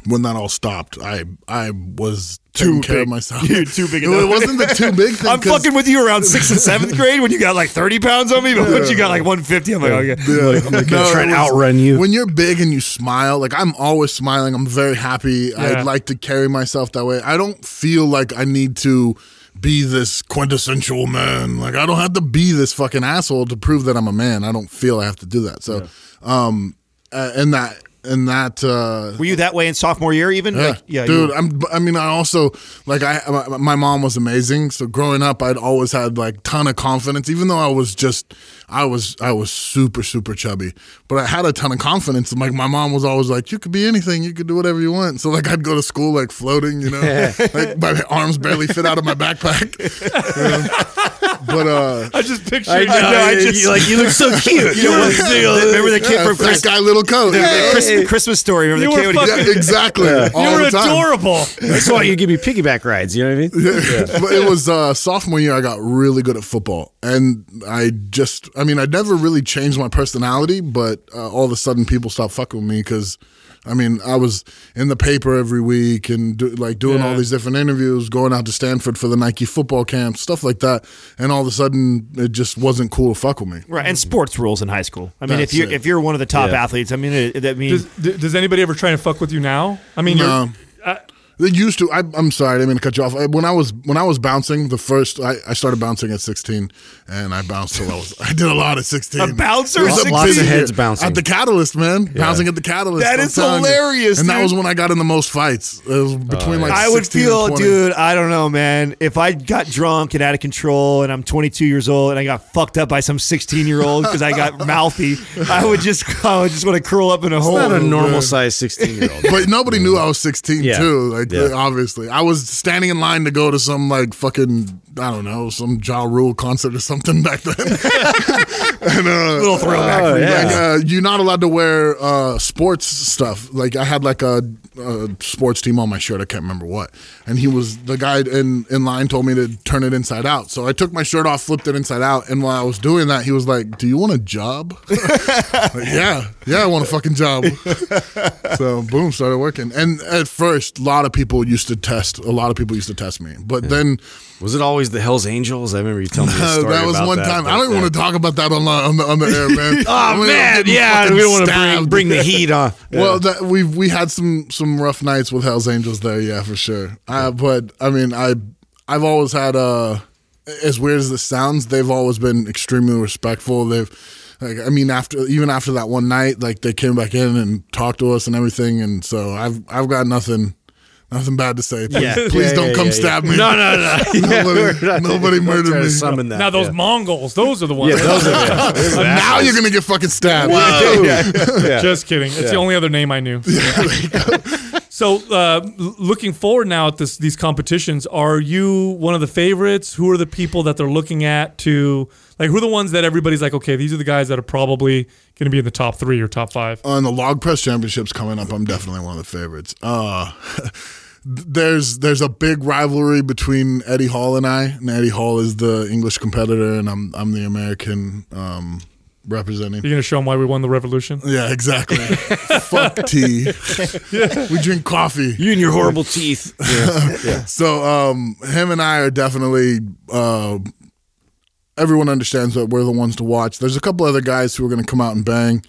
when that all stopped. I I was taking care of big. myself. You're too big *laughs* It wasn't the too big thing. I'm fucking with you around sixth and seventh *laughs* grade when you got like 30 pounds on me, but once you got like 150, I'm like, okay. Yeah. I'm gonna try and it was- outrun you. When you're big and you smile, like I'm always smiling. I'm very happy. Yeah. I'd like to carry myself that way. I don't feel like I need to be this quintessential man. Like I don't have to be this fucking asshole to prove that I'm a man. I don't feel I have to do that. So, um, uh, and that and that uh Were you that way in sophomore year even? yeah, Like, yeah dude. I'm. I mean, I also like. I my, mom was amazing. So growing up, I'd always had like ton of confidence. Even though I was just, I was, I was super, super chubby. But I had a ton of confidence. And like my mom was always like, "You could be anything. You could do whatever you want." So like I'd go to school like floating. You know, *laughs* like my arms barely fit out of my backpack. *laughs* You know? But uh, *laughs* I just picture. I know. I you- just- you, *laughs* like you look so cute. You know what? Remember the kid yeah, from fat Chris, guy, little coat. the Yeah, Christmas, Christmas story? Remember You the kid? when he- fucking- exactly. All you were the time. adorable. That's why you give me piggyback rides. You know what I mean? *laughs* but it was uh, sophomore year. I got really good at football, and I just, I mean, I never really changed my personality, but uh, all of a sudden, people stopped fucking with me because, I mean, I was in the paper every week and do, like doing all these different interviews, going out to Stanford for the Nike football camp, stuff like that, and all of a sudden, it just wasn't cool to fuck with me. Right, and sports rules in high school. I mean, if you're it. if you're one of the top Yeah. athletes, I mean, it, that means Does, does anybody ever try to fuck with you now? I mean, No. you're. Uh, Uh, They used to. I, I'm sorry, I didn't mean to cut you off. I- When I was when I was bouncing, the first I, I started bouncing at 16, and I bounced till I was. I did a lot at 16. A bouncer It was at a 16? Lots of heads bouncing. at the Catalyst, man. Bouncing at the Catalyst. That I'm is telling you. hilarious, And that was when I got in the most fights. It was between like. I would 16 and feel, dude, I don't know, man. If I got drunk and out of control and I'm 22 years old and I got fucked up by some 16 year old because I got *laughs* mouthy, I would just, I would just want to curl up in a hole. Not a normal size 16 year old. *laughs* But nobody knew I was 16 Yeah. too. Like Yeah. obviously, I was standing in line to go to some like fucking I don't know some Ja Rule concert or something back then. *laughs* *laughs* *laughs* and uh, little throwback for you. yeah. like uh, you're not allowed to wear uh, sports stuff. Like I had like a, a sports team on my shirt. I can't remember what. And he was the guy in in line told me to turn it inside out. So I took my shirt off, flipped it inside out, and while I was doing that, he was like, "Do you want a job?" *laughs* Like, yeah, yeah, I want a fucking job. *laughs* so boom, started working. And at first, a lot of people used to test. A lot of people used to test me, but then Was it always the Hell's Angels? I remember you telling me a *laughs* story that was one that, time. I don't even want to talk about that on the on the, on the air, man. *laughs* Oh man, yeah, we don't want to bring bring the heat on. *laughs* Well, that, we we had some some rough nights with Hell's Angels there, yeah, for sure. Uh, but I mean, I I've always had uh as weird as this sounds, they've always been extremely respectful. They've like I mean, after even after that one night, like they came back in and talked to us and everything, and so I've I've got nothing. Nothing bad to say. Please, Yeah. please Yeah, don't yeah, come yeah, stab yeah. me. No, no, no. *laughs* Nobody- nobody murdered me. Summon that. now those yeah. Mongols, those are the ones. Yeah, those are yeah. *laughs* now you're gonna get fucking stabbed. *laughs* Yeah. Just kidding. It's the only other name I knew. so, uh, looking forward now at this these competitions, are you one of the favorites? Who are the people that they're looking at to like? Who are the ones that everybody's like, okay, these are the guys that are probably going to be in the top three or top five? on the log press championships coming up i'm definitely one of the favorites uh there's there's a big rivalry between eddie hall and i and eddie hall is the english competitor and i'm i'm the american um representing You're going to show them why we won the revolution. yeah exactly *laughs* fuck tea we drink coffee You and your horrible teeth. *laughs* Yeah. so um, him and I are definitely. Uh, everyone understands that we're the ones to watch. There's a couple other guys who are going to come out and bang.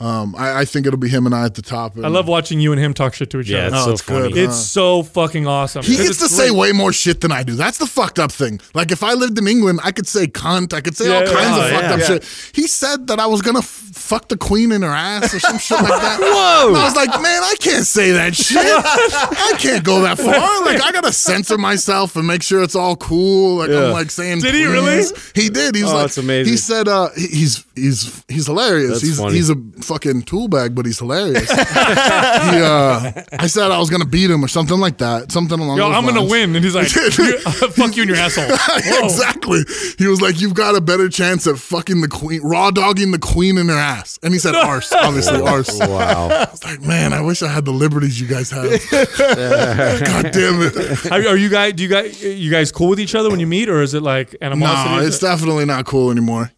Um, I, I think it'll be him and I at the top. And I love watching you and him talk shit to each Yeah, other. it's Oh, so it's funny. good. It's so fucking awesome. He gets it's to say way more shit than I do. That's the fucked up thing. Like if I lived in England, I could say cunt. I could say all Yeah, kinds yeah, of fucked yeah. up Yeah. shit. He said that I was gonna f- fuck the queen in her ass or some shit like that. *laughs* Whoa! And I was like, man, I can't say that shit. *laughs* I can't go that far. Like I gotta censor myself and make sure it's all cool. Like I'm like saying. Did he really? He did. He was Oh, like, that's amazing. He said, uh, he's he's he's hilarious. That's he's funny. he's a fucking tool bag, but he's hilarious. *laughs* he, uh, I said I was gonna beat him or something like that. Something along. Yo, those I'm gonna win, and he's like, *laughs* "Fuck you and your asshole." *laughs* Exactly. He was like, "You've got a better chance at fucking the queen, raw dogging the queen in her ass." And he said, "Arse, obviously, arse." Wow. I was like, "Man, I wish I had the liberties you guys have." God damn it! Are, are you guys? Do you guys? You guys cool with each other when you meet, or is it like animosity? No, it's definitely not cool anymore.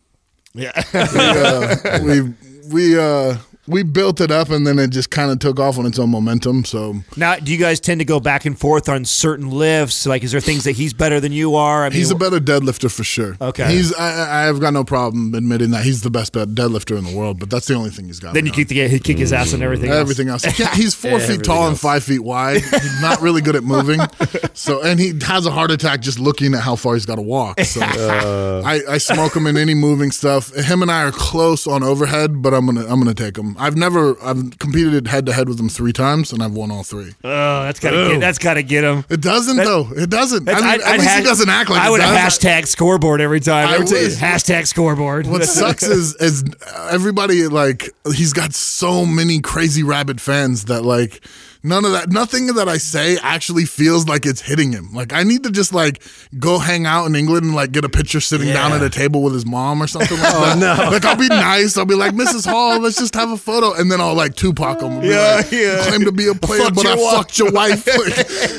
Yeah. We uh, we, we uh we built it up, and then it just kind of took off on its own momentum. So now, do you guys tend to go back and forth on certain lifts? Like, is there things that he's better than you are? I mean, He's a better deadlifter for sure. Okay. He's I, I've got no problem admitting that he's the best deadlifter in the world, but that's the only thing he's got. then me you kick, the, he kick his ass and everything. else. everything else. *laughs* He he's four feet everything tall and five feet wide. He's not really good at moving. *laughs* So and he has a heart attack just looking at how far he's got to walk. So *laughs* uh. I, I smoke him in any moving stuff. Him and I are close on overhead, but I'm gonna I'm gonna take him. I've never I've competed head to head with him three times and I've won all three. Oh, that's gotta get, that's gotta get him. It doesn't though. It doesn't. I mean, I'd- at I'd least hash- he doesn't act like I would have does. hashtag scoreboard every time. I I would say would. hashtag scoreboard. What *laughs* sucks is is everybody like he's got so many crazy rabid fans that like none of that nothing that I say actually feels like it's hitting him. Like I need to just like go hang out in England and like get a picture sitting down at a table with his mom or something *laughs* like that. No. Like I'll be nice. I'll be like Mrs. Hall, let's just have a photo, and then I'll like Tupac him. Yeah, like, yeah. "You Claim to be a player, Fucked but I wife." fucked your wife. *laughs*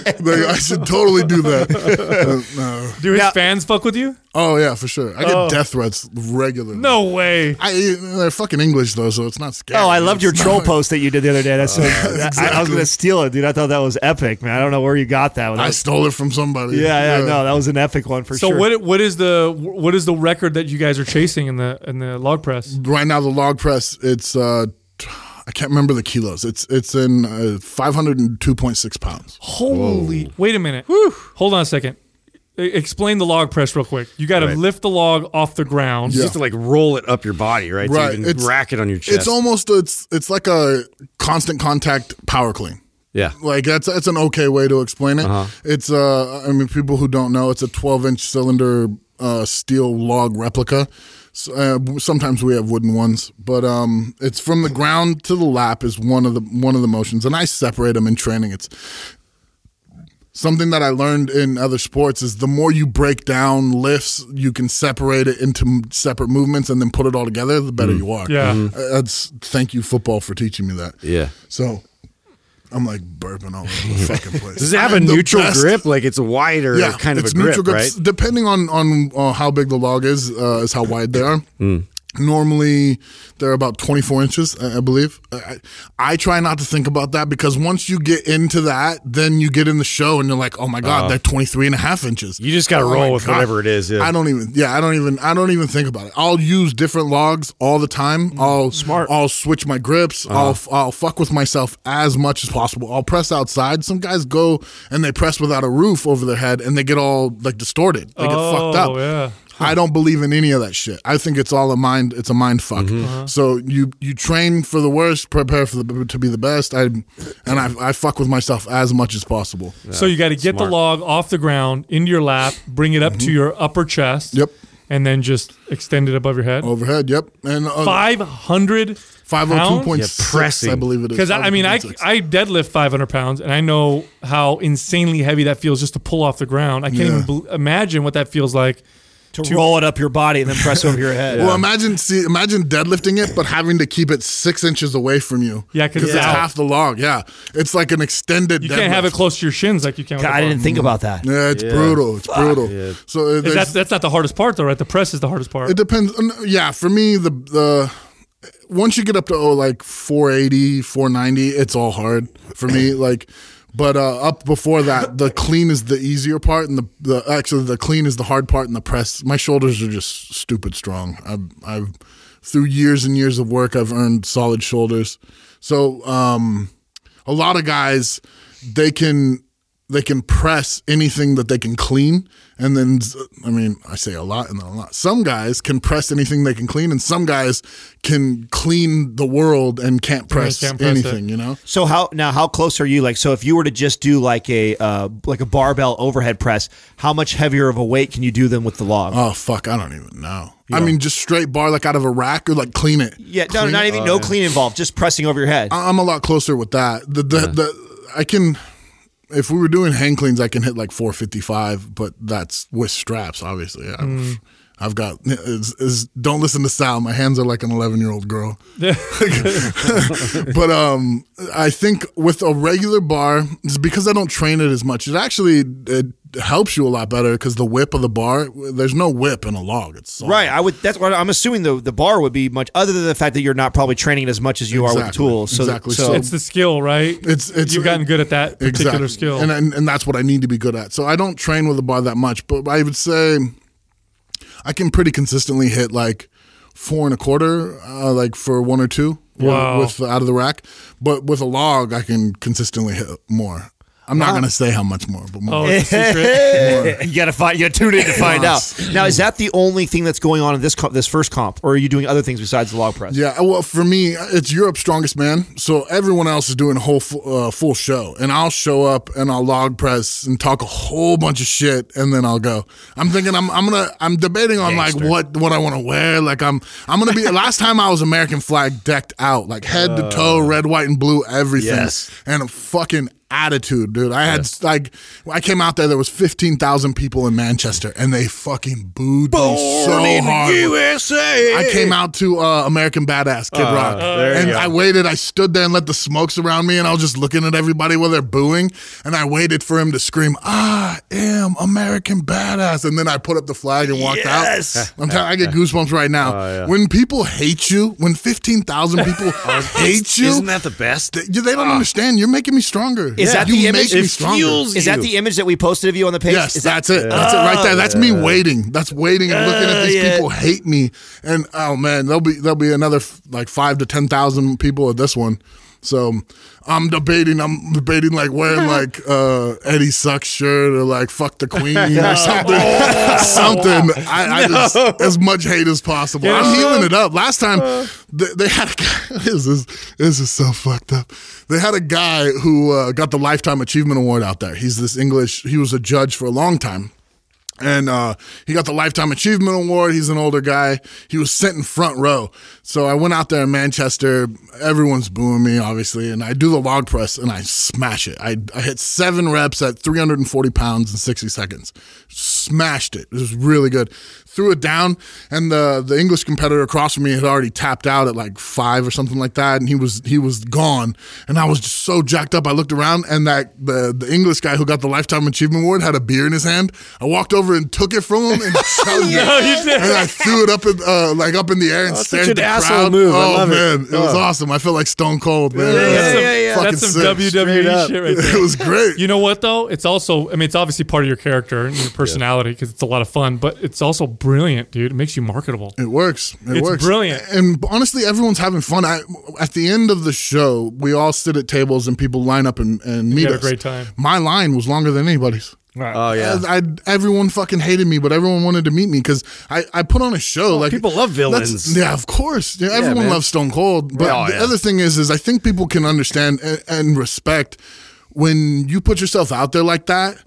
Like, like, I should totally do that. Uh, no. Do his Now- fans fuck with you? Oh yeah, for sure. I get Oh. death threats regularly. No way. I, they're fucking English though, so it's not scary. Oh, I loved your troll not- post that you did the other day. That's so, *laughs* I, I was exactly. gonna steal it, dude. I thought that was epic, man. I don't know where you got that. That I stole it from somebody. yeah, yeah, no, that was an epic one for So sure. So what? What is the what is the record that you guys are chasing in the in the log press? Right now, the log press, it's uh, I can't remember the kilos. It's it's in uh, five hundred and two point six pounds. Holy! Wait a minute. Hold on a second. Explain the log press real quick. You got to Right. lift the log off the ground. You just have to like roll it up your body, right? Right, So you can it's- rack it on your chest. It's almost it's it's like a constant contact power clean. Yeah. Like that's that's an okay way to explain it. Uh-huh. It's uh, I mean, people who don't know, it's a 12 inch cylinder uh, steel log replica. S uh, sometimes we have wooden ones, but um, it's from the ground to the lap is one of the one of the motions, and I separate them in training. It's something that I learned in other sports is the more you break down lifts, you can separate it into separate movements and then put it all together. The better you are. Yeah. Mm-hmm. That's thank you football for teaching me that. Yeah. So I'm like burping all over the *laughs* fucking place. Does it have a the neutral best. grip? Like it's wider Yeah, kind of it's a grip, neutral right? Depending on on uh, how big the log is, uh, is how wide they are. Hmm. Normally, they're about 24 inches, I believe. I, I try not to think about that because once you get into that, then you get in the show and you're like, oh my God, uh-huh. they're 23 and a half inches. You just gotta Oh roll with whatever it is, yeah. I don't even, yeah, I don't even, I don't even think about it. I'll use different logs all the time. Mm, I'll smart. I'll switch my grips. Uh-huh. I'll, I'll fuck with myself as much as possible. I'll press outside. Some guys go and they press without a roof over their head and they get all like distorted. They get fucked oh, up. Oh, yeah. I don't believe in any of that shit. I think it's all a mind. It's a mind fuck. Mm-hmm. Uh-huh. So you you train for the worst, prepare for the to be the best. I and I I fuck with myself as much as possible. So you got to get the log off the ground into your lap, bring it up to your upper chest. Mm-hmm. Yep. And then just extend it above your head. Overhead. Yep. And uh, Five hundred. five hundred two point six. Yeah, pressing. I believe it is. Because I, I mean, I, I deadlift 500 pounds, and I know how insanely heavy that feels just to pull off the ground. I can't Yeah. even bel imagine what that feels like. To, roll *laughs* it up your body and then press over your head. Well, imagine see, imagine deadlifting it, but having to keep it six inches away from you. Yeah, 'cause it's it's out. half the log. Yeah, it's like an extended. You can't have it close to your shins like you can. With God, I didn't think about that. Yeah, it's brutal. It's brutal. So uh, That's that's not the hardest part though, right? The press is the hardest part. It depends. uh, Yeah, for me, the the once you get up to oh like 480, 490, it's all hard for me. Like, but uh, up before that, the clean is the easier part, and the, the actually the clean is the hard part, and the press. My shoulders are just stupid strong. I've, I've through years and years of work, I've earned solid shoulders. So um, a lot of guys, they can they can press anything that they can clean and then i mean i say a lot and then a lot some guys can press anything they can clean and some guys can clean the world and can't press, can't press it. anything you know So how now? How close are you? Like, so if you were to just do like a uh, like a barbell overhead press, how much heavier of a weight can you do than with the log? oh fuck i don't even know i mean just straight bar like out of a rack or like clean it yeah, no, not it? even no clean involved, just pressing over your head. I- i'm a lot closer with that the the, the i can if we were doing hang cleans i can hit like 455 but that's with straps obviously I've, I've got is, is don't listen to Sal. My hands are like an 11 year old girl. *laughs* *laughs* but um, I think with a regular bar, it's because I don't train it as much. It actually it helps you a lot better because the whip of the bar, there's no whip in a log. It's solid. Right, I would. That's what I'm assuming. The the bar would be much, other than the fact that you're not probably training it as much as you are with the Exactly, tools. So, exactly. so, So- it's the skill, right? It's- it's- you've gotten good at that particular exactly. skill. and, and and that's what I need to be good at. So I don't train with a bar that much, but I would say I can pretty consistently hit like four and a quarter, uh, like for one or two with- Wow. with out of the rack. But with a log, I can consistently hit more. I'm not gonna say how much more, but more. oh, it's a secret. you gotta find. You gotta tune in to find out. Now, is that the only thing that's going on in this comp, this first comp, or are you doing other things besides the log press? Yeah, well, for me, it's Europe's strongest man. So everyone else is doing a whole uh, full show, and I'll show up and I'll log press and talk a whole bunch of shit, and then I'll go. I'm thinking I'm I'm gonna I'm debating on like what what I want to wear. Like I'm I'm gonna be. *laughs* last time I was American flag decked out, like head to toe, red, white, and blue, everything, Yes. and a fucking attitude, dude. I had like I came out there. There was fifteen thousand people in Manchester, and they fucking booed me so hard. USA. I came out to uh, American Badass Kid Rock, there and. I waited. I stood there and let the smoke surround me, and I was just looking at everybody while they're booing, and I waited for him to scream, "I am American Badass," and then I put up the flag and walked Yes. out. *laughs* I'm telling, I get *laughs* goosebumps right now. When people hate you, when fifteen thousand people *laughs* hate you, Isn't that the best? they, they don't understand. You're making me stronger. Is that you the image? It stronger. fuels Is that the image that we posted of you on the page? Yes, Is that- that's it. That's it right there. That's me uh, waiting. That's waiting and looking at uh, these yeah. people hate me. And oh man, there'll be there'll be another like five to ten thousand people at this one. So I'm debating. I'm debating like wearing like uh, Eddie Sucks shirt or like fuck the queen *laughs* or something. something. I, I just as much hate as possible. I'm healing it up. Last time they, they had a guy. *laughs* This is this is so fucked up. They had a guy who uh, got the lifetime achievement award out there. He's this English. He was a judge for a long time and uh, he got the lifetime achievement award he's an older guy he was sitting front row so i went out there in manchester. Everyone's booing me obviously and i do the log press and i smash it. I, I hit seven reps at 340 pounds in 60 seconds. Smashed it. It was really good. Threw it down, and the the English competitor across from me had already tapped out at like five or something like that, and he was he was gone, and I was just so jacked up. I looked around, and that the the English guy who got the lifetime achievement award had a beer in his hand. I walked over and took it from him and *laughs* chugged it, No, did. and I threw it up in uh, like up in the air and that's stared such at the an asshole crowd. move. I Oh love it. man, it, was Oh. awesome. I felt like Stone Cold, man. Yeah, It was yeah, yeah, yeah. fucking That's some sick. Straight WWE up. shit right there. *laughs* It was great. You know what though? It's also I mean it's obviously part of your character and your personality because it's a lot of fun, but it's also brilliant, dude. It makes you marketable. It works. It It's works. brilliant. And honestly, everyone's having fun. I, at the end of the show, we all sit at tables and people line up and, and meet had a us. great time. My line was longer than anybody's. Oh yeah. I, I- everyone fucking hated me, but everyone wanted to meet me because I, I put on a show. Oh, like people love that's- villains. Yeah, of course. Yeah, everyone man. loves Stone Cold. But Oh, the yeah. other thing is, is I think people can understand and, and respect when you put yourself out there like that.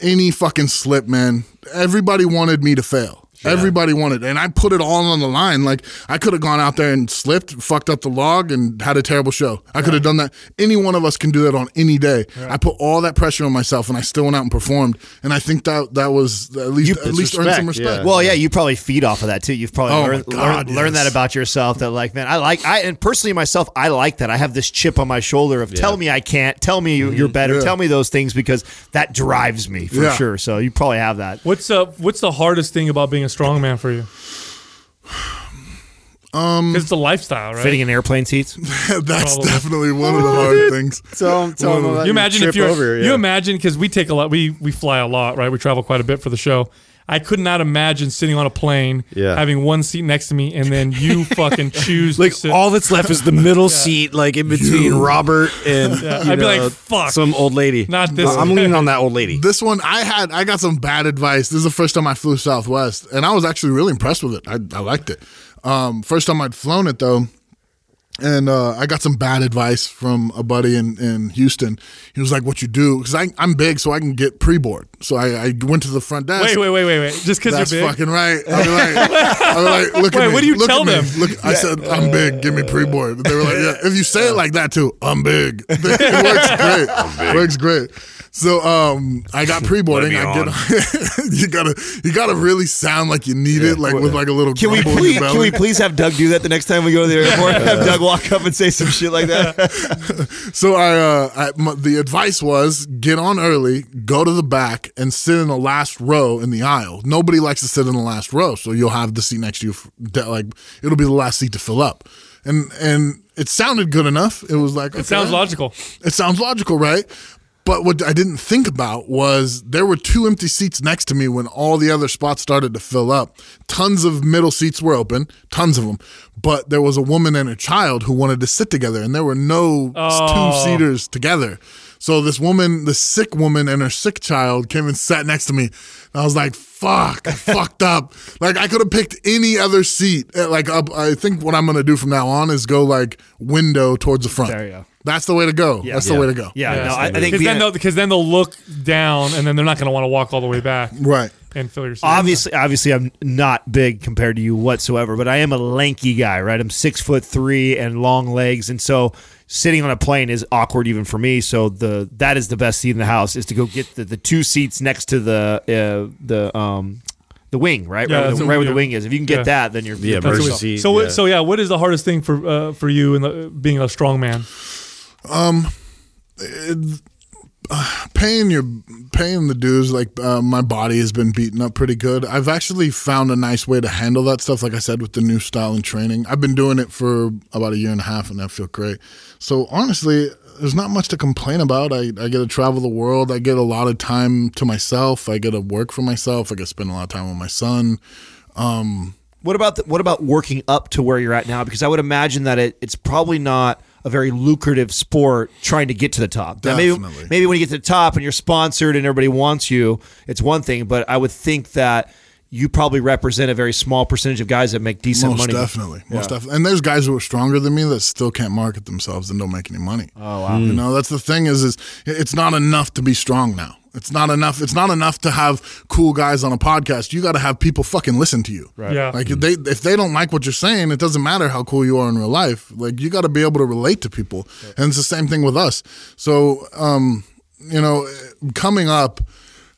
Any fucking slip, man. Everybody wanted me to fail. Everybody wanted, and I put it all on the line. Like I could have gone out there and slipped, fucked up the log, and had a terrible show. I could have done that. Any one of us can do that on any day. I put all that pressure on myself, and I still went out and performed. And I think that that was at least at it's least earned some respect, respect. yeah. Well, yeah, you probably feed off of that too. You've probably Oh, learned, God, learned, learned that about yourself. That like, man, I like I and personally myself, I like that. I have this chip on my shoulder of tell me I can't, tell me you- you're better, Yeah. tell me those things because that drives me for Yeah. sure. So you probably have that. What's uh what's the hardest thing about being a strongman for you? *sighs* Um, it's the lifestyle, right? Fitting in airplane seats. *laughs* That's Probably. definitely one of the hard things. Tell him, tell him you your imagine if you're over, you imagine because we take a lot we we fly a lot right we travel quite a bit for the show i could not imagine sitting on a plane Yeah. having one seat next to me and then you *laughs* fucking choose like to sit. all that's left is the *laughs* middle seat, like in between Robert and Yeah, you I'd be like, "Fuck." some old lady. Not this I'm leaning on that *laughs* old lady. This one, I had, I got some bad advice. This is the first time I flew Southwest, and I was actually really impressed with it. I, I liked it. Um, first time I'd flown it though, and uh, I got some bad advice from a buddy in, in Houston. He was like, "What you do? Because I'm big, so I can get pre board. So I, I went to the front desk. wait wait wait wait wait just because you're big fucking right. *laughs* I'll be like, I'll be like look Wait, at me. what do you look tell at me. them? Look, I said, I'm big. Give me pre-board. They were like, yeah. If you say it like that too, I'm big. *laughs* It works great. Works great. So um, I got *laughs* pre-boarding. I get *laughs* you gotta you gotta really sound like you need it, like with like a little Can we please can we please have Doug do that the next time we go to the airport? *laughs* have Doug walk up and say some shit like that. So I, uh, I my, the advice was get on early, go to the back, and sit in the last row in the aisle. Nobody likes to sit in the last row, so you'll have the seat next to you. f- that, Like it'll be the last seat to fill up, and and it sounded good enough. It was like it sounds logical It sounds logical, right? But what I didn't think about was there were two empty seats next to me when all the other spots started to fill up. Tons of middle seats were open, tons of them. But there was a woman and a child who wanted to sit together, and there were no two oh. seaters together. So this woman, the sick woman and her sick child came and sat next to me. And I was like, fuck, I fucked up. Like I could have picked any other seat. Uh, Like up, I think what I'm going to do from now on is go like window towards the front. There you go. That's the way to go. Yeah. That's the way to go. Yeah, no, I, I think because then, a- they'll, then they'll look down and then they're not going to want to walk all the way back Right. and fill your seat. obviously obviously I'm not big compared to you whatsoever, but I am a lanky guy, right? I'm six foot three and long legs, and so sitting on a plane is awkward even for me. So the that is the best seat in the house is to go get the, the two seats next to the uh, the um the wing, right? Yeah, right, where the, right where the wing is. If you can get Yeah. that, then you're Yeah, you're That's what- emergency. so yeah. so yeah, what is the hardest thing for uh, for you in the, being a strong man? *sighs* paying your paying the dues like uh, my body has been beaten up pretty good. I've actually found a nice way to handle that stuff like i said with the new style and training. I've been doing it for about a year and a half and i feel great. So honestly there's not much to complain about. I, I get to travel the world. I get a lot of time to myself. I get to work for myself. I get to spend a lot of time with my son. Um, What about the, what about working up to where you're at now? Because I would imagine that it, it's probably not a very lucrative sport trying to get to the top. Now, maybe maybe when you get to the top and you're sponsored and everybody wants you, it's one thing. But I would think that you probably represent a very small percentage of guys that make decent most money. definitely most definitely and there's guys who are stronger than me that still can't market themselves and don't make any money oh wow you know that's the thing is is it's not enough to be strong now it's not enough it's not enough to have cool guys on a podcast. You got to have people fucking listen to you. Right. Yeah. like if they if they don't like what you're saying it doesn't matter how cool you are in real life. Like you got to be able to relate to people. And it's the same thing with us. So um you know coming up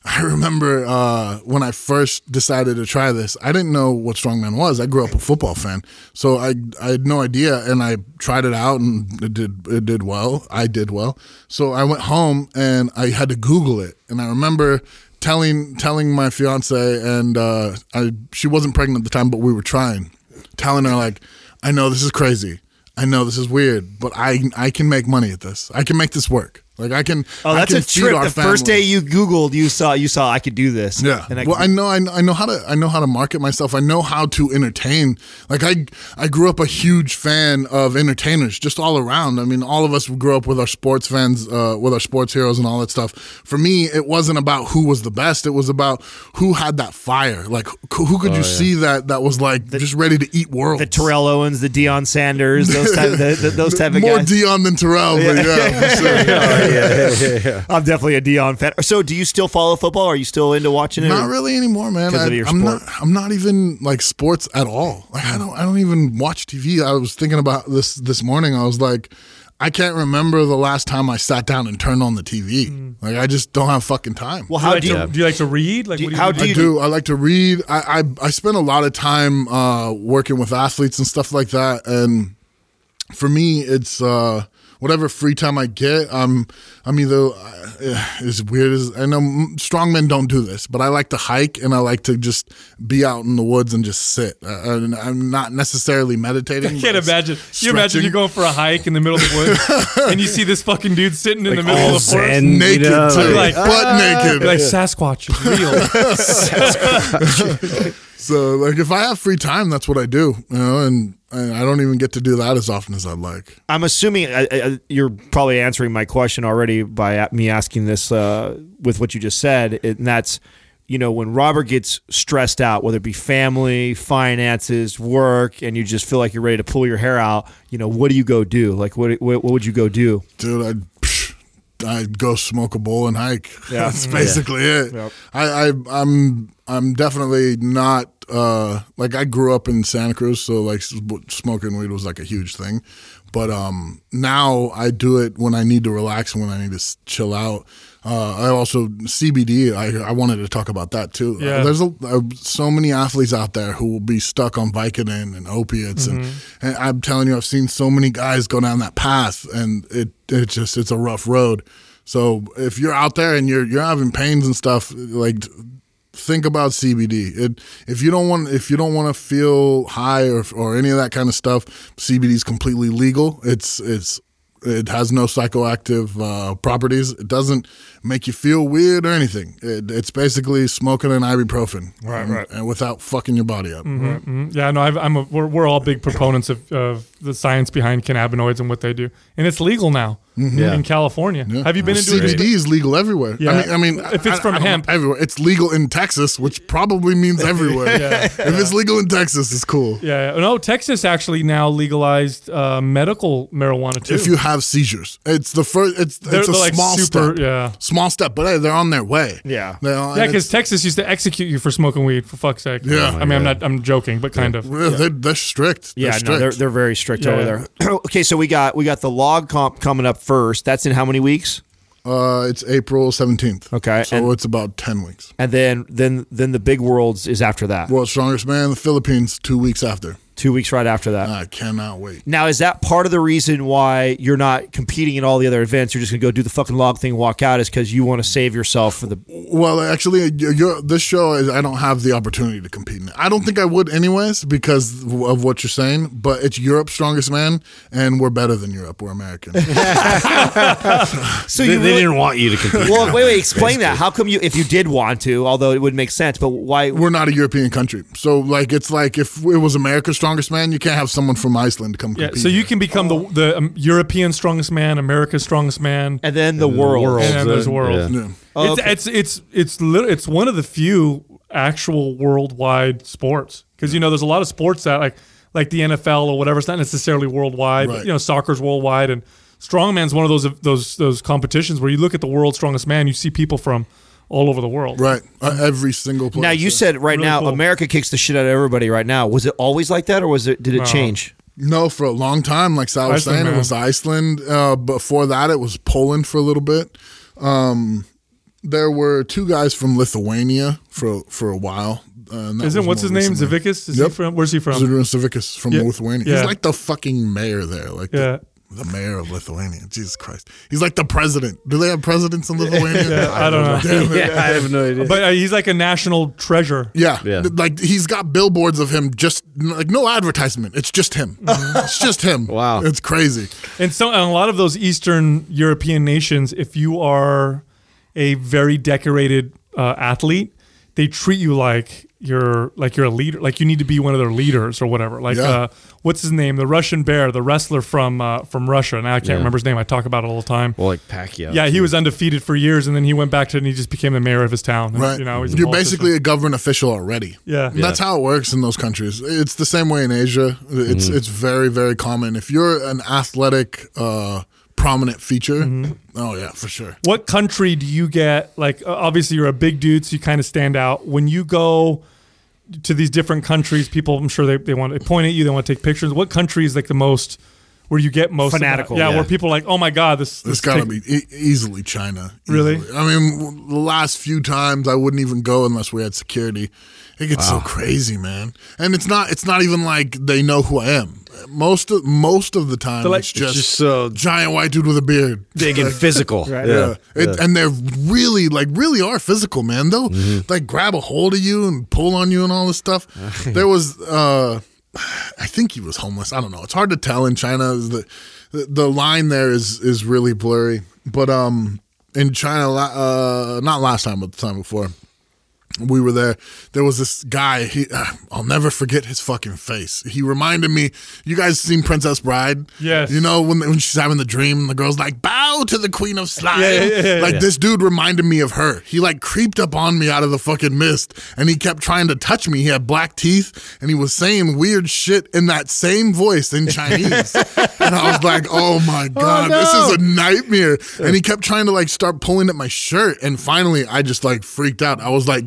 I remember uh, when I first decided to try this, I didn't know what strongman was. I grew up a football fan, so I I had no idea, and I tried it out, and it did it did well. I did well, so I went home and I had to Google it, and I remember telling telling my fiance, and uh, I she wasn't pregnant at the time, but we were trying, telling her like, I know this is crazy, I know this is weird, but I I can make money at this. I can make this work. Like I can. Oh, I that's can a feed trip. our The first day you Googled, you saw you saw I could do this. Yeah. And I, well, I know, I know, I know how to, I know how to market myself. I know how to entertain. Like I, I grew up a huge fan of entertainers, just all around. I mean, all of us grew up with our sports fans, uh, with our sports heroes and all that stuff. For me, it wasn't about who was the best. It was about who had that fire. Like who, who could you see that that was like just ready to eat worlds. the Terrell Owens, the Deion Sanders, those type, the, the, those type of More guys. More Deion than Terrell, but yeah, *laughs* for sure. *laughs* I'm definitely a Deion fan. So, do you still follow football? Are you still into watching it? Not really anymore, man. I, of your am not. I'm not even like sports at all. Like I don't. I don't even watch TV. I was thinking about this this morning. I was like, I can't remember the last time I sat down and turned on the TV. Like I just don't have fucking time. Well, Do you, how like do you? to, do you like to read? Like, Do you- what do you how do? do I you- do. I like to read. I, I I spend a lot of time uh, working with athletes and stuff like that. And for me, it's uh, whatever free time I get. I'm I'm either uh, as weird as I know strong men don't do this, but I like to hike and I like to just be out in the woods and just sit. Uh, I'm not necessarily meditating. *laughs* I can't imagine. You imagine you're going for a hike in the middle of the woods *laughs* and you see this fucking dude sitting in the middle all of the forest. zen, you naked know, too, like, butt naked. Like Sasquatch is real. *laughs* So like if I have free time, that's what I do. You know, and, and I don't even get to do that as often as I'd like. I'm assuming you're probably answering my question already by me asking this uh, with what you just said, and that's you know when Robert gets stressed out, whether it be family, finances, work, and you just feel like you're ready to pull your hair out. You know, what do you go do? Like, what what, what would you go do? dude, I'd I'd go smoke a bowl and hike. *laughs* Yeah. That's basically it. Yep. I, I I'm I'm definitely not uh like I grew up in Santa Cruz, so like smoking weed was like a huge thing. But um now I do it when I need to relax and when I need to chill out. Uh, I also CBD. I I wanted to talk about that too. Yeah. Uh, there's a, uh, so many athletes out there who will be stuck on Vicodin and opiates, and, and I'm telling you, I've seen so many guys go down that path, and it it just it's a rough road. So if you're out there and you're you're having pains and stuff, like think about CBD. It if you don't want if you don't want to feel high or or any of that kind of stuff, CBD is completely legal. It's it's it has no psychoactive uh, properties. It doesn't make you feel weird or anything. It, it's basically smoking an ibuprofen, Right, and, right. and without fucking your body up. Mm-hmm, mm-hmm. Yeah, no, I've, I'm a, we're, we're all big proponents of, of the science behind cannabinoids and what they do, and it's legal now mm-hmm. Yeah. in California. Yeah. Have you been into CBD it? is legal everywhere. Yeah. I mean, I mean, If it's I- from I don't hemp. everywhere. It's legal in Texas, which probably means *laughs* everywhere. Yeah. If it's legal in Texas, it's cool. Yeah, no, Texas actually now legalized uh, medical marijuana too. If you have seizures, it's the first. It's They're- it's a they're like small super- step. yeah. small step, but hey, they're on their way. Yeah. They are- yeah, because Texas used to execute you for smoking weed. For fuck's sake. Yeah. I mean, I'm not. I'm joking, but kind of. Well, they're, they're strict. They're Yeah, no, they're they're very strict Yeah. over there. *clears throat* okay, so we got we got the log comp coming up first. That's in how many weeks? uh, it's April seventeenth. Okay, so and- it's about ten weeks. And then then then the big worlds is after that. World's strongest man, the Philippines, two weeks after. Two weeks right after that. I cannot wait. Now, is that part of the reason why you're not competing in all the other events? You're just gonna go do the fucking log thing, walk out, is because you want to save yourself for the. Well, actually, you're, you're, this show is I don't have the opportunity to compete in it. I don't think I would anyways because of what you're saying. But it's Europe's strongest man, and we're better than Europe. We're American. *laughs* So They, you they didn't want you to compete. well, wait, wait, explain that. How come you, if you did want to, although it would make sense, but why? we're not a European country, so like it's like if it was America's strongest man, you can't have someone from Iceland come Yeah, compete. so you here. can become the the um, European strongest man, America's strongest man, And then the world. world. and then there's world. yeah. Yeah. Oh, it's, okay. it's it's it's lit- it's one of the few actual worldwide sports because you know there's a lot of sports that like like the NFL or whatever. It's not necessarily worldwide, but Right. you know soccer's worldwide and strongman's one of those those those competitions where you look at the world's strongest man, you see people from all over the world. right uh, every single place. Now you yeah. said right Really now cool. America kicks the shit out of everybody right now. Was it always like that, or was it? Did it No. change? No, for a long time, like Sal was Iceland, saying, it was Iceland. Uh, before that, it was Poland for a little bit. Um, there were two guys from Lithuania for for a while. Uh, and that Isn't what's his more name? recently. Zavickas? Is Yep. he from? Where's he from? Zydrunas Savickas from Yeah. Lithuania. Yeah. He's like the fucking mayor there. Like the- Yeah. the, mayor of Lithuania. Jesus Christ. He's like the president. Do they have presidents in Lithuania? *laughs* Yeah, I don't know. Damn *laughs* yeah, I have no idea. But uh, he's like a national treasure. Yeah. Yeah. Like he's got billboards of him just like no advertisement. It's just him. *laughs* it's just him. Wow. It's crazy. And so, and a lot of those Eastern European nations, if you are a very decorated uh, athlete, they treat you like you're like you're a leader, like you need to be one of their leaders or whatever. Like, Yeah. uh, what's his name? The Russian Bear, the wrestler from uh, from Russia. Now I can't Yeah. remember his name. I talk about it all the time. well, like Pacquiao. yeah, he was undefeated for years, and then he went back to and he just became the mayor of his town. And, Right. you know you're politician. basically a government official already. Yeah. And That's how it works in those countries. It's the same way in Asia. It's Mm-hmm. it's very very common. If you're an athletic uh, prominent feature, Mm-hmm. oh yeah, for sure. What country do you get? Like, obviously, you're a big dude, so you kind of stand out. When you go to these different countries, people, I'm sure they, they want to point at you, they want to take pictures. What country is like the most where you get most? Fanatical, Yeah, yeah. where people are like, oh my god, this It's this got to take- be e- easily China. Really? I mean, the last few times I wouldn't even go unless we had security. It gets so crazy, man. And it's not. It's not even like they know who I am. Most of most of the time, like- it's just, just so giant white dude with a beard. big and *laughs* physical. Right. Yeah. Yeah. It, and they're really like really are physical, man. They'll like grab a hold of you and pull on you and all this stuff. there was uh I think he was homeless. I don't know. It's hard to tell in China. The the, the line there is is really blurry. But um in China uh not last time but the time before we were there. There was this guy. He, uh, I'll never forget his fucking face. He reminded me. You guys seen Princess Bride? Yes. You know when when she's having the dream, the girl's like, "Bow to the Queen of Slime." Yeah, yeah, yeah, like this dude reminded me of her. He like creeped up on me out of the fucking mist, and he kept trying to touch me. He had black teeth, and he was saying weird shit in that same voice in Chinese. *laughs* and I was like, "Oh my god, this is a nightmare!" And he kept trying to like start pulling at my shirt, and finally, I just like freaked out. I was like.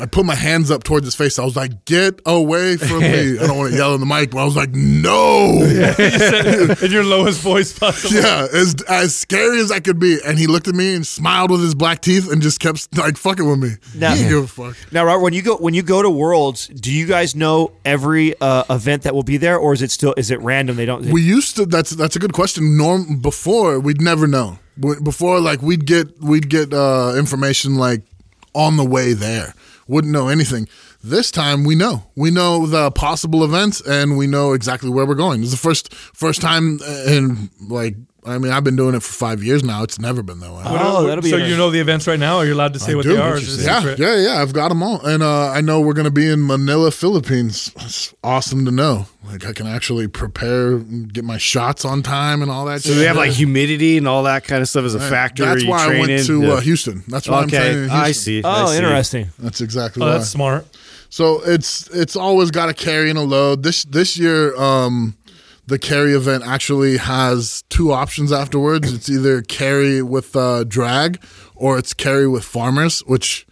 I put my hands up towards his face. I was like, "Get away from me!" *laughs* I don't want to yell in the mic, but I was like, "No!" *laughs* in your lowest voice possible. Yeah, as as scary as I could be. And he looked at me and smiled with his black teeth and just kept like fucking with me. Now- he didn't give a fuck. Now, Robert, when you go when you go to Worlds, do you guys know every uh, event that will be there, or is it still is it random? They don't. We used to. That's that's a good question. Norm before we'd never know. Before like we'd get we'd get uh, information like on the way there. Wouldn't know anything. This time we know. We know the possible events and we know exactly where we're going. It's the first first time in like I mean I've been doing it for five years now. It's never been that way. oh, that'll be. so you know the events right now? Are you allowed to say what do. they are? is Yeah, secret? yeah, yeah. I've got them all, and uh, I know we're going to be in Manila, Philippines. It's awesome to know. Like I can actually prepare, and get my shots on time, and all that. So they have like humidity and all that kind of stuff as a factor. That's you why I went in? to Yeah. uh, Houston. That's why I'm training Okay, I Houston. see. I Oh, see. interesting. That's exactly Oh, why. that's smart. So it's it's always got to carry in a load. This this year, um, the carry event actually has two options afterwards. It's either carry with uh, drag or it's carry with farmers. Which,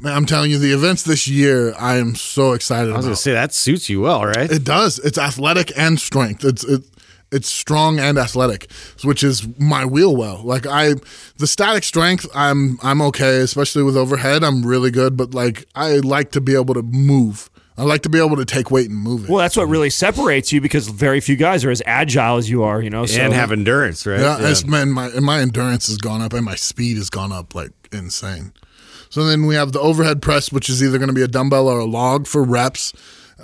man, I'm telling you, the events this year, I am so excited I was about. gonna say that suits you well, right? It does. It's athletic and strength. It's it, it's strong and athletic, which is my wheel well. Like I, the static strength, I'm I'm okay, especially with overhead. I'm really good, but like I like to be able to move. I like to be able to take weight and move it. Well, that's what really separates you because very few guys are as agile as you are. You know, so and have endurance, right? yeah, It's, man, my and my endurance has gone up and my speed has gone up like insane. So then we have the overhead press, which is either going to be a dumbbell or a log for reps.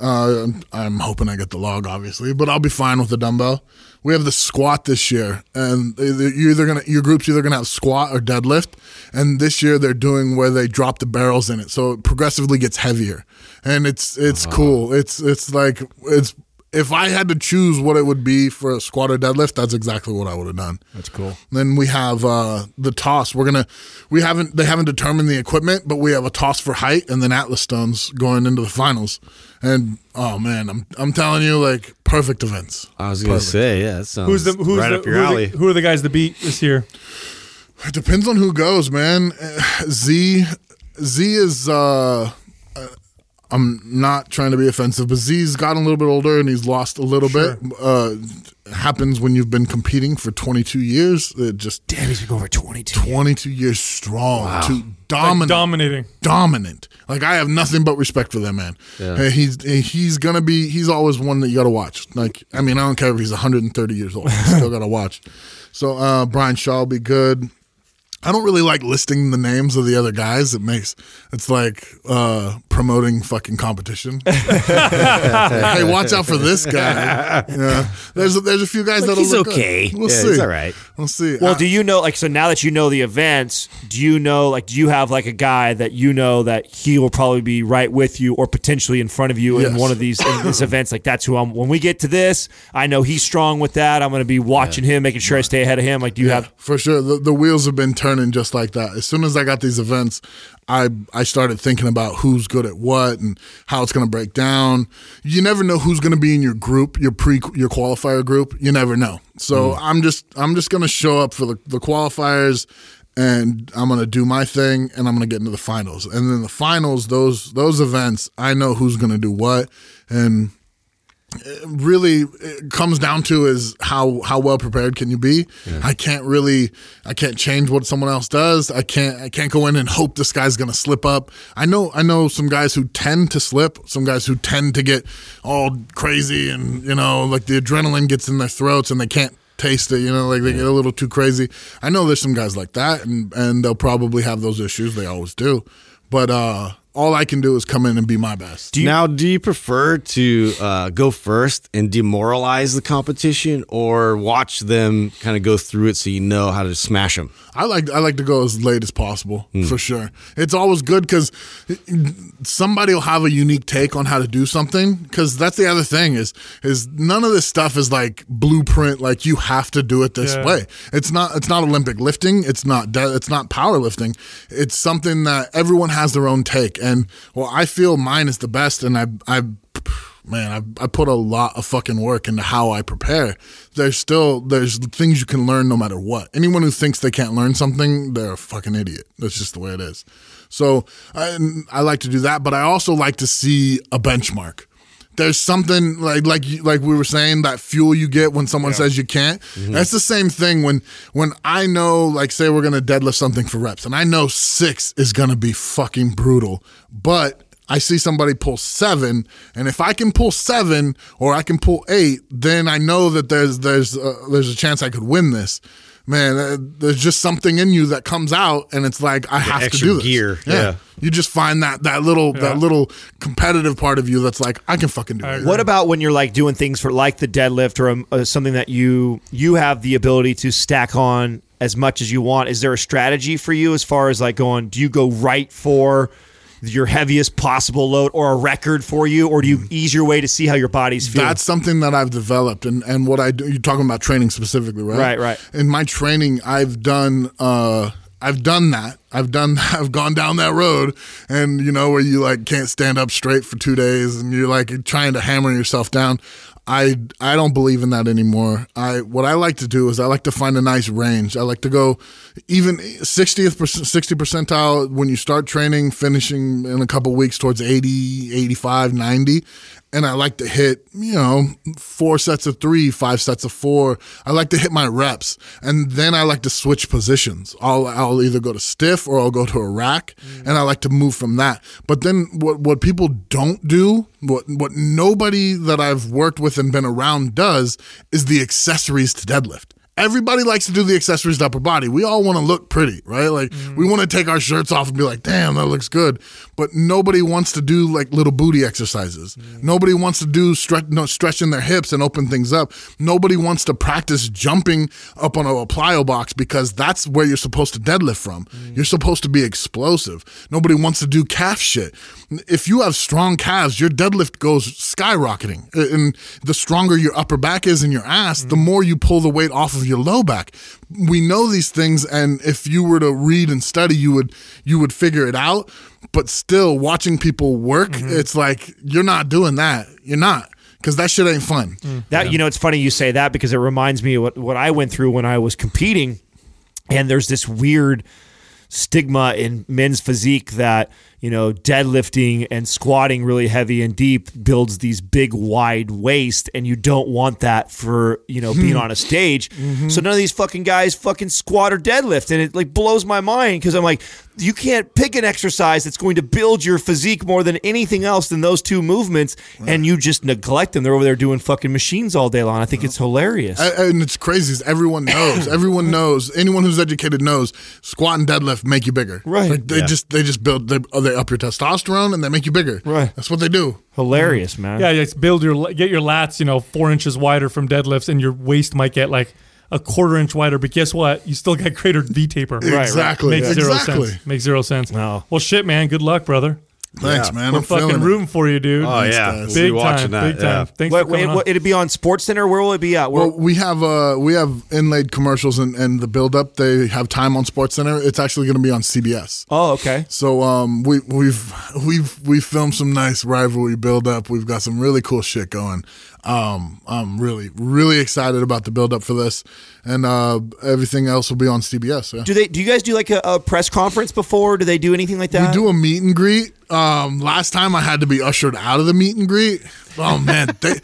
Uh, I'm hoping I get the log, obviously, but I'll be fine with the dumbbell. We have the squat this year, and you're either gonna your group's either gonna have squat or deadlift, and this year they're doing where they drop the barrels in it, so it progressively gets heavier, and it's it's cool. It's it's like it's if I had to choose what it would be for a squat or deadlift, that's exactly what I would have done. That's cool. Then we have uh, the toss. We're gonna we haven't they haven't determined the equipment, but we have a toss for height and then Atlas stones going into the finals. And oh man, I'm I'm telling you, like perfect events. I was gonna Perfect. say, yeah, that sounds Who's the who's right the, up your who are the- alley. who are the guys to beat this year? It depends on who goes, man. Uh, Z Z is uh, uh, I'm not trying to be offensive, but Z's gotten a little bit older and he's lost a little bit. Uh, happens when you've been competing for 22 years. It just Damn, he's been going for 22. 22 years strong, to dominant, Like dominating. dominant. Like I have nothing but respect for that man. Uh, he's he's gonna be. He's always one that you got to watch. Like I mean, I don't care if he's 130 years old. You still got to watch. So uh, Brian Shaw will be good. I don't really like listing the names of the other guys. It makes it's like uh, promoting fucking competition. *laughs* hey, watch out for this guy. Yeah. There's a, there's a few guys Like, that'll he's look okay. Good. We'll Yeah, see. he's all right. We'll see. Well, Uh, do you know, like, so now that you know the events, do you know, like, do you have, like, a guy that you know that he will probably be right with you or potentially in front of you in one of these in these *coughs* events? Like, that's who I'm, when we get to this, I know he's strong with that. I'm going to be watching him, making sure I stay ahead of him. Like, do you have, for sure the, the wheels have been turning just like that as soon as i got these events i i started thinking about who's good at what and how it's going to break down. You never know who's going to be in your group your pre your qualifier group. You never know. So mm-hmm. i'm just i'm just going to show up for the, the qualifiers and i'm going to do my thing and i'm going to get into the finals. And then the finals those those events i know who's going to do what and really it comes down to is how how well prepared can you be? I can't really i can't change what someone else does. I can't i can't go in and hope this guy's gonna slip up. I know i know some guys who tend to slip some guys who tend to get all crazy and you know like the adrenaline gets in their throats and they can't taste it you know like they get a little too crazy. I know there's some guys like that and and they'll probably have those issues. They always do. But uh all i can do is come in and be my best now, do you prefer to uh, go first and demoralize the competition, or watch them kind of go through it so you know how to smash them? I like I like to go as late as possible for sure. It's always good because somebody will have a unique take on how to do something. Because that's the other thing is is none of this stuff is like blueprint. Like you have to do it this Yeah. way. It's not it's not Olympic lifting. It's not de- it's not powerlifting. It's something that everyone has their own take. And well, I feel mine is the best. And I I man, I, I put a lot of fucking work into how I prepare. There's still there's things you can learn no matter what. Anyone who thinks they can't learn something, they're a fucking idiot. That's just the way it is. So I, I like to do that, but I also like to see a benchmark. There's something like like like we were saying that fuel you get when someone says you can't. That's the same thing when when I know like say we're gonna deadlift something for reps and I know six is gonna be fucking brutal, but I see somebody pull seven, and if I can pull seven or I can pull eight, then I know that there's there's uh, there's a chance I could win this. Man, uh, there's just something in you that comes out, and it's like I have to do this. gear, yeah. you just find that that little that little competitive part of you that's like I can fucking do I it. what about when you're like doing things for like the deadlift or um, uh, something that you you have the ability to stack on as much as you want? Is there a strategy for you as far as like going? Do you go right for your heaviest possible load or a record for you, or do you ease your way to see how your body's feeling? That's something that I've developed, and and what I do. You're talking about training specifically, right? Right, right. In my training, I've done. uh I've done that. I've done. *laughs* I've gone down that road, and you know where you like can't stand up straight for two days, and you're like trying to hammer yourself down. I I don't believe in that anymore. I what I like to do is I like to find a nice range. I like to go even 60th 60 percentile when you start training, finishing in a couple weeks towards 80, 85, 90. And I like to hit, you know, four sets of three, five sets of four. I like to hit my reps. And then I like to switch positions. I'll I'll either go to stiff or I'll go to a rack mm. and I like to move from that. But then what what people don't do, what what nobody that I've worked with and been around does is the accessories to deadlift. Everybody likes to do the accessories to upper body. We all want to look pretty, right? Like mm-hmm. we want to take our shirts off and be like, "Damn, that looks good." But nobody wants to do like little booty exercises. Mm-hmm. Nobody wants to do stretch, no, stretching their hips and open things up. Nobody wants to practice jumping up on a plyo box because that's where you're supposed to deadlift from. Mm-hmm. You're supposed to be explosive. Nobody wants to do calf shit. If you have strong calves, your deadlift goes skyrocketing. And the stronger your upper back is and your ass, the more you pull the weight off of your low back. We know these things and if you were to read and study, you would you would figure it out. But still watching people work, mm-hmm. it's like you're not doing that. You're not. Because that shit ain't fun. Mm. That you know, it's funny you say that because it reminds me of what what I went through when I was competing, and there's this weird stigma in men's physique that you know deadlifting and squatting really heavy and deep builds these big wide waist and you don't want that for you know being hmm. on a stage mm-hmm. so none of these fucking guys fucking squat or deadlift and it like blows my mind because i'm like you can't pick an exercise that's going to build your physique more than anything else than those two movements and you just neglect them they're over there doing fucking machines all day long i think it's hilarious A- And it's crazy. is Everyone knows. Everyone knows. Anyone who's educated knows. Squat and deadlift make you bigger. Right. Like they just they just build they, oh, they up your testosterone and they make you bigger. Right. That's what they do. hilarious man Yeah, just build your get your lats, you know, four inches wider from deadlifts, and your waist might get like a quarter inch wider. But guess what? You still got greater V taper. right. exactly. Makes zero exactly. sense. Makes zero sense. No. Well, shit, man. Good luck, brother. Thanks, man. We're I'm feeling fucking it. rooting for you, dude. Oh yeah, guys. We'll be big watching time, that. big time. yeah. Thanks Wait, for coming wait, on. what, it'd be on Sports Center. Where will it be at? Where, Well, we have uh we have inlaid commercials and, and the build up. They have time on Sports Center. It's actually going to be on CBS. oh, okay. So um we we've we've we filmed some nice rivalry build up. We've got some really cool shit going. Um I'm really really excited about the build up for this, and uh everything else will be on CBS. Yeah. Do they? Do you guys do like a, a press conference before? Do they do anything like that? We do a meet and greet. Um, last time I had to be ushered out of the meet and greet. Oh man, *laughs* they,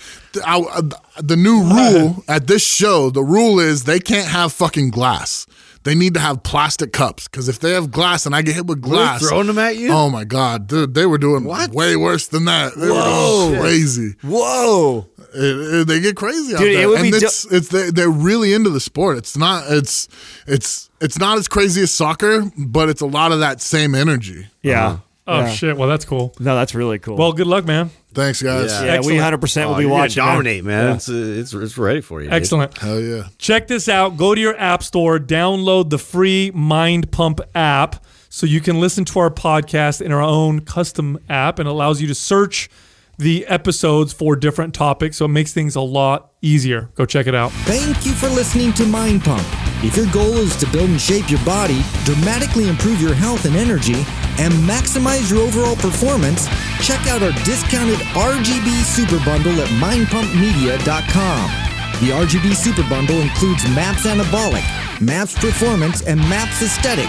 I, I- the new rule at this show. The rule is they can't have fucking glass. They need to have plastic cups because if they have glass and I get hit with glass, throwing them at you? Oh my god, dude, they were doing way worse than that. They were doing crazy. Whoa! It- it- they get crazy out Dude, it would and be it's it's they, they're really into the sport. It's not it's it's it's not as crazy as soccer, but it's a lot of that same energy. Yeah. oh Yeah. shit. Well, that's cool. No, that's really cool. Well, good luck, man. Thanks, guys. Yeah. yeah, we excellent. 100 percent will Oh, be you're watching. dominate, man. It's, uh, it's it's ready for you. dude. Excellent. Hell yeah. Check this out. Go to your app store, download the free Mind Pump app so you can listen to our podcast in our own custom app and allows you to search the episodes for different topics. So it makes things a lot easier. Go check it out. Thank you for listening to Mind Pump. If your goal is to build and shape your body, dramatically improve your health and energy, and maximize your overall performance, check out our discounted RGB Super Bundle at mindpumpmedia.com. The RGB Super Bundle includes MAPS Anabolic, MAPS Performance, and MAPS Aesthetic.